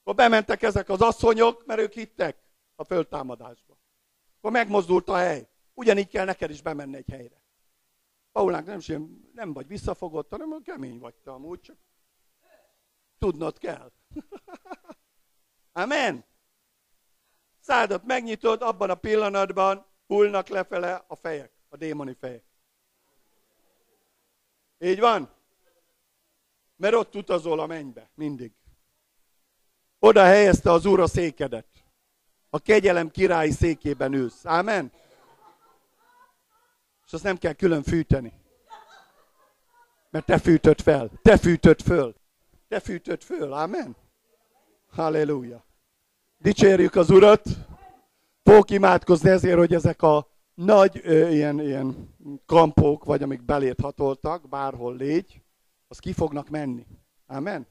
Akkor bementek ezek az asszonyok, mert ők hittek a föltámadásba. Akkor megmozdult a hely. Ugyanígy kell neked is bemenni egy helyre. Paulánk nem, sem, nem vagy visszafogott, hanem kemény vagy te amúgy, csak tudnod kell. Amen. Szádat megnyitod, abban a pillanatban hullnak lefele a fejek, a démoni fejek. Így van? Mert ott utazol a mennybe, mindig. Oda helyezte az Úr a székedet. A kegyelem királyi székében ülsz. Ámen? És azt nem kell külön fűteni. Mert te fűtöd fel. Te fűtöd föl. Te fűtöd föl. Amen? Halleluja. Dicsérjük az Urat. Fogok imádkozni ezért, hogy ezek a nagy ö, ilyen, ilyen kampók, vagy amik belét hatoltak, bárhol légy, az ki fognak menni. Amen?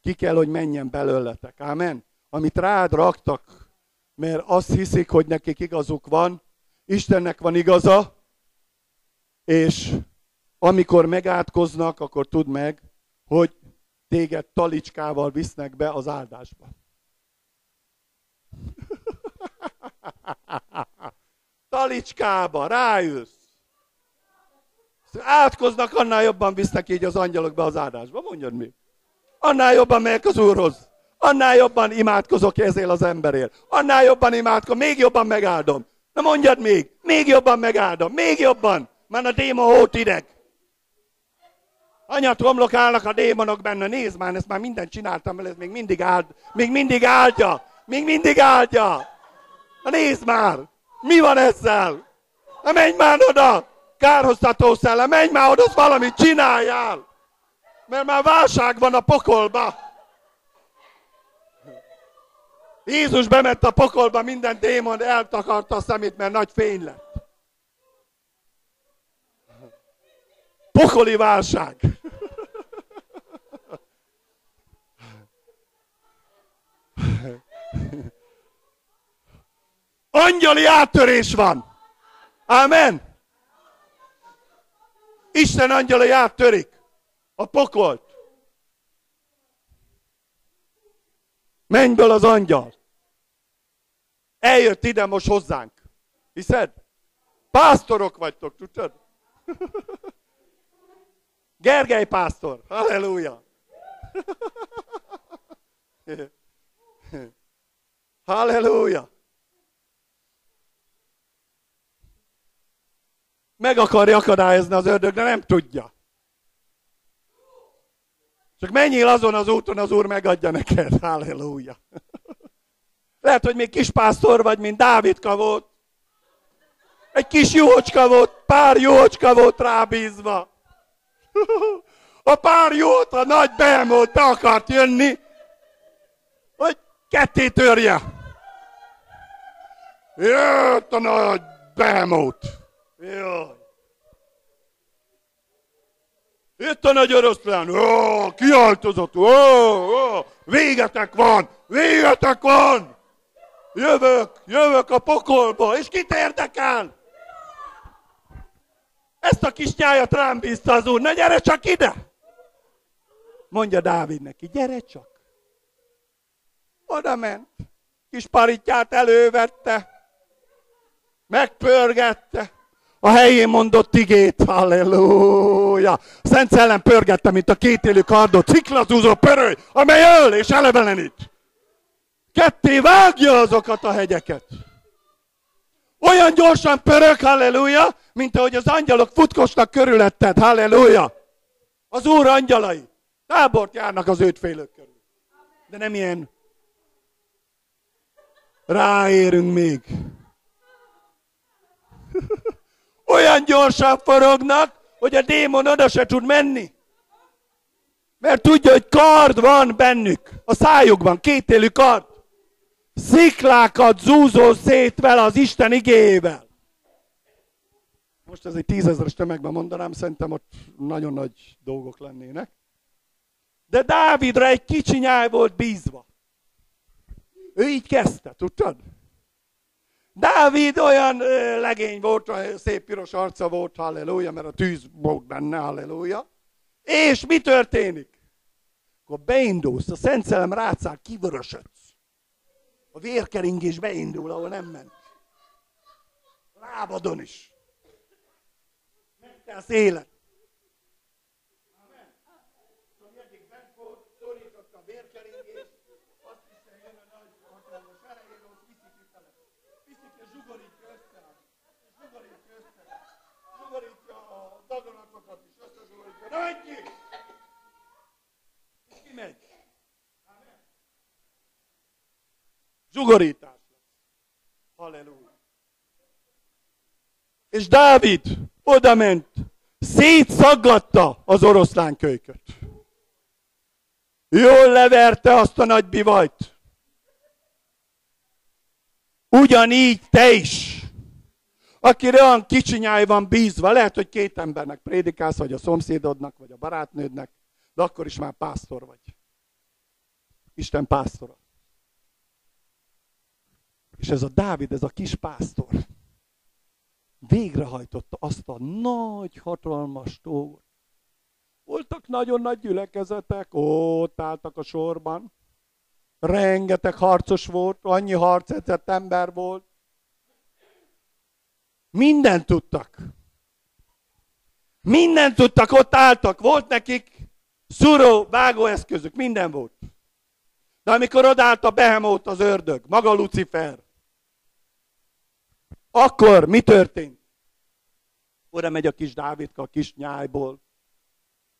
Ki kell, hogy menjen belőletek. Amen? Amit rád raktak, mert azt hiszik, hogy nekik igazuk van, Istennek van igaza, és amikor megátkoznak, akkor tudd meg, hogy téged talicskával visznek be az áldásba. Talicskába, ráülsz. Átkoznak, annál jobban visznek így az angyalok be az áldásba. Mondjad mi? Annál jobban megyek az Úrhoz. Annál jobban imádkozok ezért az emberért. Annál jobban imádkozok, még jobban megáldom. Na mondjad még, még jobban megáldom, még jobban. Már a démon hót ideg. Anyat romlok állnak a démonok benne, nézd már, ezt már mindent csináltam, mert ez még mindig áld, még mindig áldja, még mindig áldja. Na nézd már, mi van ezzel? Na menj már oda, kárhoztató szellem, menj már oda, valamit csináljál. Mert már válság van a pokolba. Jézus bement a pokolba, minden démon eltakarta a szemét, mert nagy fény lett. Pokoli válság. Angyali áttörés van. Amen. Isten angyalai áttörik a pokolt. Mennyből az angyal. Eljött ide most hozzánk. Hiszed? Pásztorok vagytok, tudod? Gergely pásztor. Halleluja. Halleluja. Meg akarja akadályozni az ördög, de nem tudja. Csak menjél azon az úton, az Úr megadja neked. Halleluja. Lehet, hogy még kis pásztor vagy, mint Dávidka volt. Egy kis jócska volt, pár jócska volt rábízva. A pár jót, a nagy behemolt be akart jönni, hogy ketté törje. Jött a nagy behemolt. Jaj. Itt a nagy oroszlán, ó, kiáltozott, ó, ó, végetek van, végetek van. Jövök, jövök a pokolba, és kit érdekel? Ezt a kis nyájat rám bízta az úr, na gyere csak ide! Mondja Dávid neki, gyere csak. Oda ment, kis paritját elővette, megpörgette, a helyén mondott igét, halleluja. Szent Szellem pörgette, mint a kétélű kardot, ciklatúzó pöröly, amely öl és elevenít. Ketté vágja azokat a hegyeket. Olyan gyorsan pörög, halleluja, mint ahogy az angyalok futkosnak körülötted, halleluja. Az Úr angyalai tábort járnak az félők körül. De nem ilyen. Ráérünk még. Olyan gyorsan forognak, hogy a démon oda se tud menni. Mert tudja, hogy kard van bennük. A szájukban, kétélű kard. Sziklákat zúzó szét vele az Isten igével. Most ez egy tízezeres tömegben mondanám, szerintem ott nagyon nagy dolgok lennének. De Dávidra egy kicsi nyáj volt bízva. Ő így kezdte, tudtad? Dávid olyan legény volt, szép piros arca volt, halleluja, mert a tűz volt benne, halleluja. És mi történik? Akkor beindulsz, a Szent Szellem rátszál, kivörösödsz. A vérkeringés beindul, ahol nem ment. Lábadon is. Megtelsz élet. Zsugorítás Halleluja. És Dávid oda ment, szétszaggatta az oroszlán kölyköt. Jól leverte azt a nagy bivajt. Ugyanígy te is, akire olyan kicsinyáj van bízva, lehet, hogy két embernek prédikálsz, vagy a szomszédodnak, vagy a barátnődnek, de akkor is már pásztor vagy. Isten pásztora. És ez a Dávid, ez a kis pásztor végrehajtotta azt a nagy, hatalmas dolgot. Voltak nagyon nagy gyülekezetek, ott álltak a sorban. Rengeteg harcos volt, annyi harcetett ember volt. Mindent tudtak. Mindent tudtak, ott álltak. Volt nekik szuró, vágóeszközük, minden volt. De amikor odállt a Behemót az ördög, maga Lucifer, akkor mi történt? Oda megy a kis Dávidka a kis nyájból.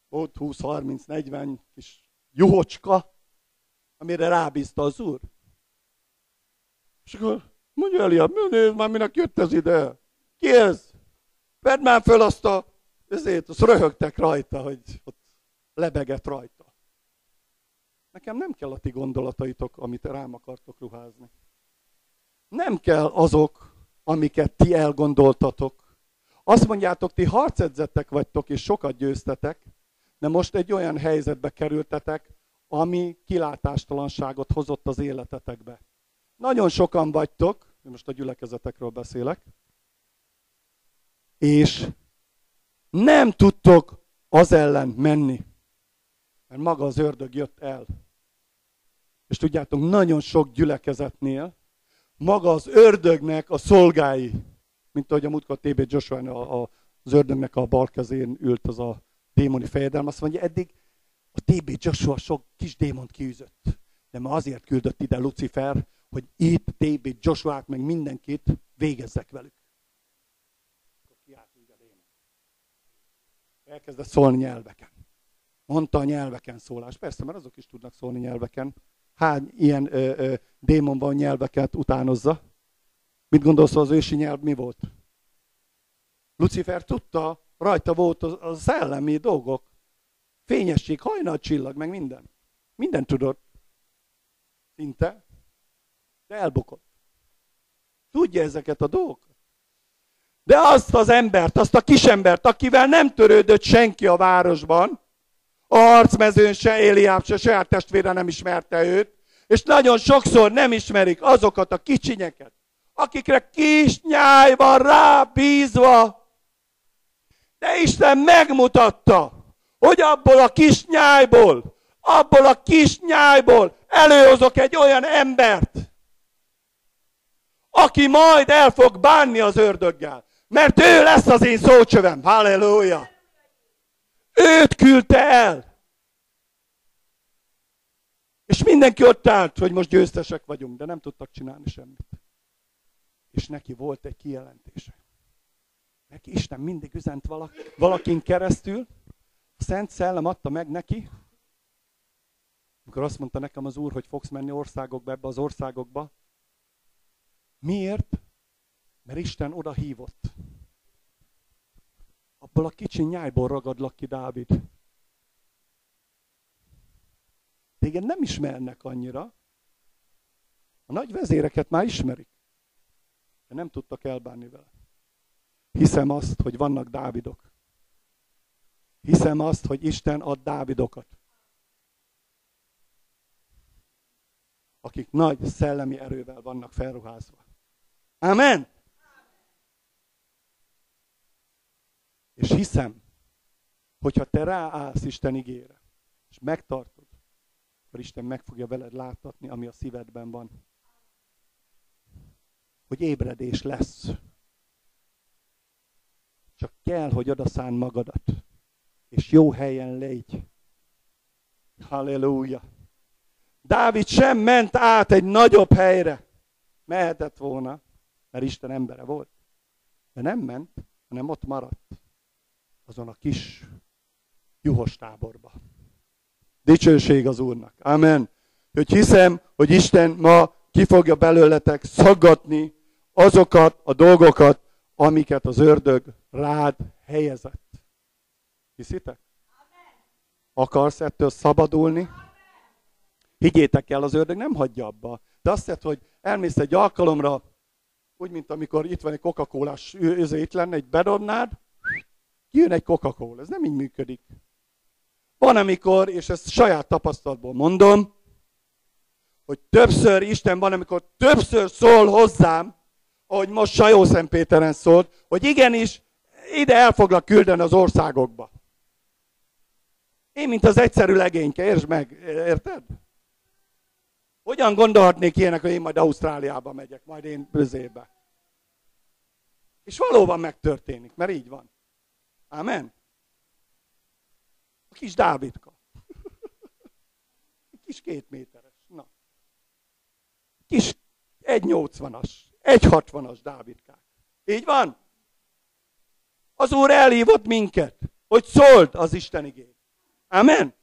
Ott 20-30-40 kis juhocska, amire rábízta az úr. És akkor mondja Eliab, nézd már, minek jött ez ide? Ki ez? Vedd már föl azt a, ezért, azt röhögtek rajta, hogy ott lebegett rajta. Nekem nem kell a ti gondolataitok, amit rám akartok ruházni. Nem kell azok, amiket ti elgondoltatok. Azt mondjátok, ti harcedzettek vagytok, és sokat győztetek, de most egy olyan helyzetbe kerültetek, ami kilátástalanságot hozott az életetekbe. Nagyon sokan vagytok, most a gyülekezetekről beszélek, és nem tudtok az ellen menni, mert maga az ördög jött el. És tudjátok, nagyon sok gyülekezetnél maga az ördögnek a szolgái, mint ahogy a múltkor TB Joshua az ördögnek a bal kezén ült az a démoni fejedelem, azt mondja, eddig a TB Joshua sok kis démont kiűzött. De ma azért küldött ide Lucifer, hogy itt TB joshua meg mindenkit végezzek velük. Elkezdett szólni nyelveken. Mondta a nyelveken szólás. Persze, mert azok is tudnak szólni nyelveken hány ilyen ö, ö, démon van nyelveket utánozza? Mit gondolsz, az ősi nyelv mi volt? Lucifer tudta, rajta volt a, szellemi dolgok. Fényesség, hajnal csillag, meg minden. Minden tudott. Szinte. De elbukott. Tudja ezeket a dolgokat. De azt az embert, azt a kisembert, akivel nem törődött senki a városban, a harcmezőn se Éliáb, se saját testvére nem ismerte őt, és nagyon sokszor nem ismerik azokat a kicsinyeket, akikre kis nyáj van rábízva. De Isten megmutatta, hogy abból a kis nyájból, abból a kis nyájból előhozok egy olyan embert, aki majd el fog bánni az ördöggel. Mert ő lesz az én szócsövem. Halleluja! Őt küldte el. És mindenki ott állt, hogy most győztesek vagyunk, de nem tudtak csinálni semmit. És neki volt egy kijelentése. Neki Isten mindig üzent valakin keresztül, a Szent Szellem adta meg neki, amikor azt mondta nekem az Úr, hogy fogsz menni országokba, ebbe az országokba. Miért? Mert Isten oda hívott. Abból a kicsi nyájból ragadlak ki, Dávid. Téged nem ismernek annyira. A nagy vezéreket már ismerik. De nem tudtak elbánni vele. Hiszem azt, hogy vannak Dávidok. Hiszem azt, hogy Isten ad Dávidokat. Akik nagy szellemi erővel vannak felruházva. Amen! És hiszem, hogyha te ráállsz Isten igére, és megtartod, akkor Isten meg fogja veled láttatni, ami a szívedben van. Hogy ébredés lesz. Csak kell, hogy odaszán magadat. És jó helyen légy. Halleluja. Dávid sem ment át egy nagyobb helyre. Mehetett volna, mert Isten embere volt. De nem ment, hanem ott maradt. Azon a kis juhos táborba. Dicsőség az Úrnak. Amen. Hogy hiszem, hogy Isten ma ki fogja belőletek szaggatni azokat a dolgokat, amiket az ördög rád helyezett. Hiszitek? Akarsz ettől szabadulni? Higgyétek el, az ördög nem hagyja abba. De azt hiszed, hogy elmész egy alkalomra, úgy, mint amikor itt van egy Coca-Colás őző itt lenne, egy bedobnád, jön egy Coca-Cola. Ez nem így működik. Van, amikor, és ezt saját tapasztalatból mondom, hogy többször Isten van, amikor többször szól hozzám, ahogy most Sajó Szentpéteren szólt, hogy igenis, ide el foglak küldeni az országokba. Én, mint az egyszerű legényke, értsd meg, érted? Hogyan gondolhatnék ilyenek, hogy én majd Ausztráliába megyek, majd én bözébe? És valóban megtörténik, mert így van. Amen. A kis Dávidka. Kis két méteres. Na. Kis 1,80-as, 1,60-as Dávidkák. Így van? Az Úr elhívott minket, hogy szóld az Isten igét. Amen.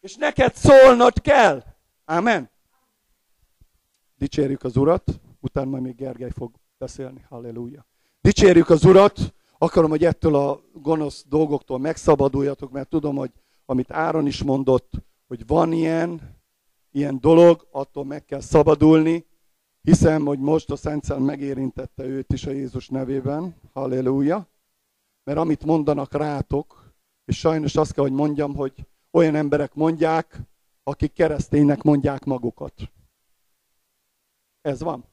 És neked szólnod kell. Amen. Dicsérjük az Urat, utána még Gergely fog beszélni. Halleluja. Dicsérjük az Urat, akarom, hogy ettől a gonosz dolgoktól megszabaduljatok, mert tudom, hogy amit Áron is mondott, hogy van ilyen, ilyen dolog, attól meg kell szabadulni. Hiszem, hogy most a Szent Szent megérintette őt is a Jézus nevében. Halleluja. Mert amit mondanak rátok, és sajnos azt kell, hogy mondjam, hogy olyan emberek mondják, akik kereszténynek mondják magukat. Ez van.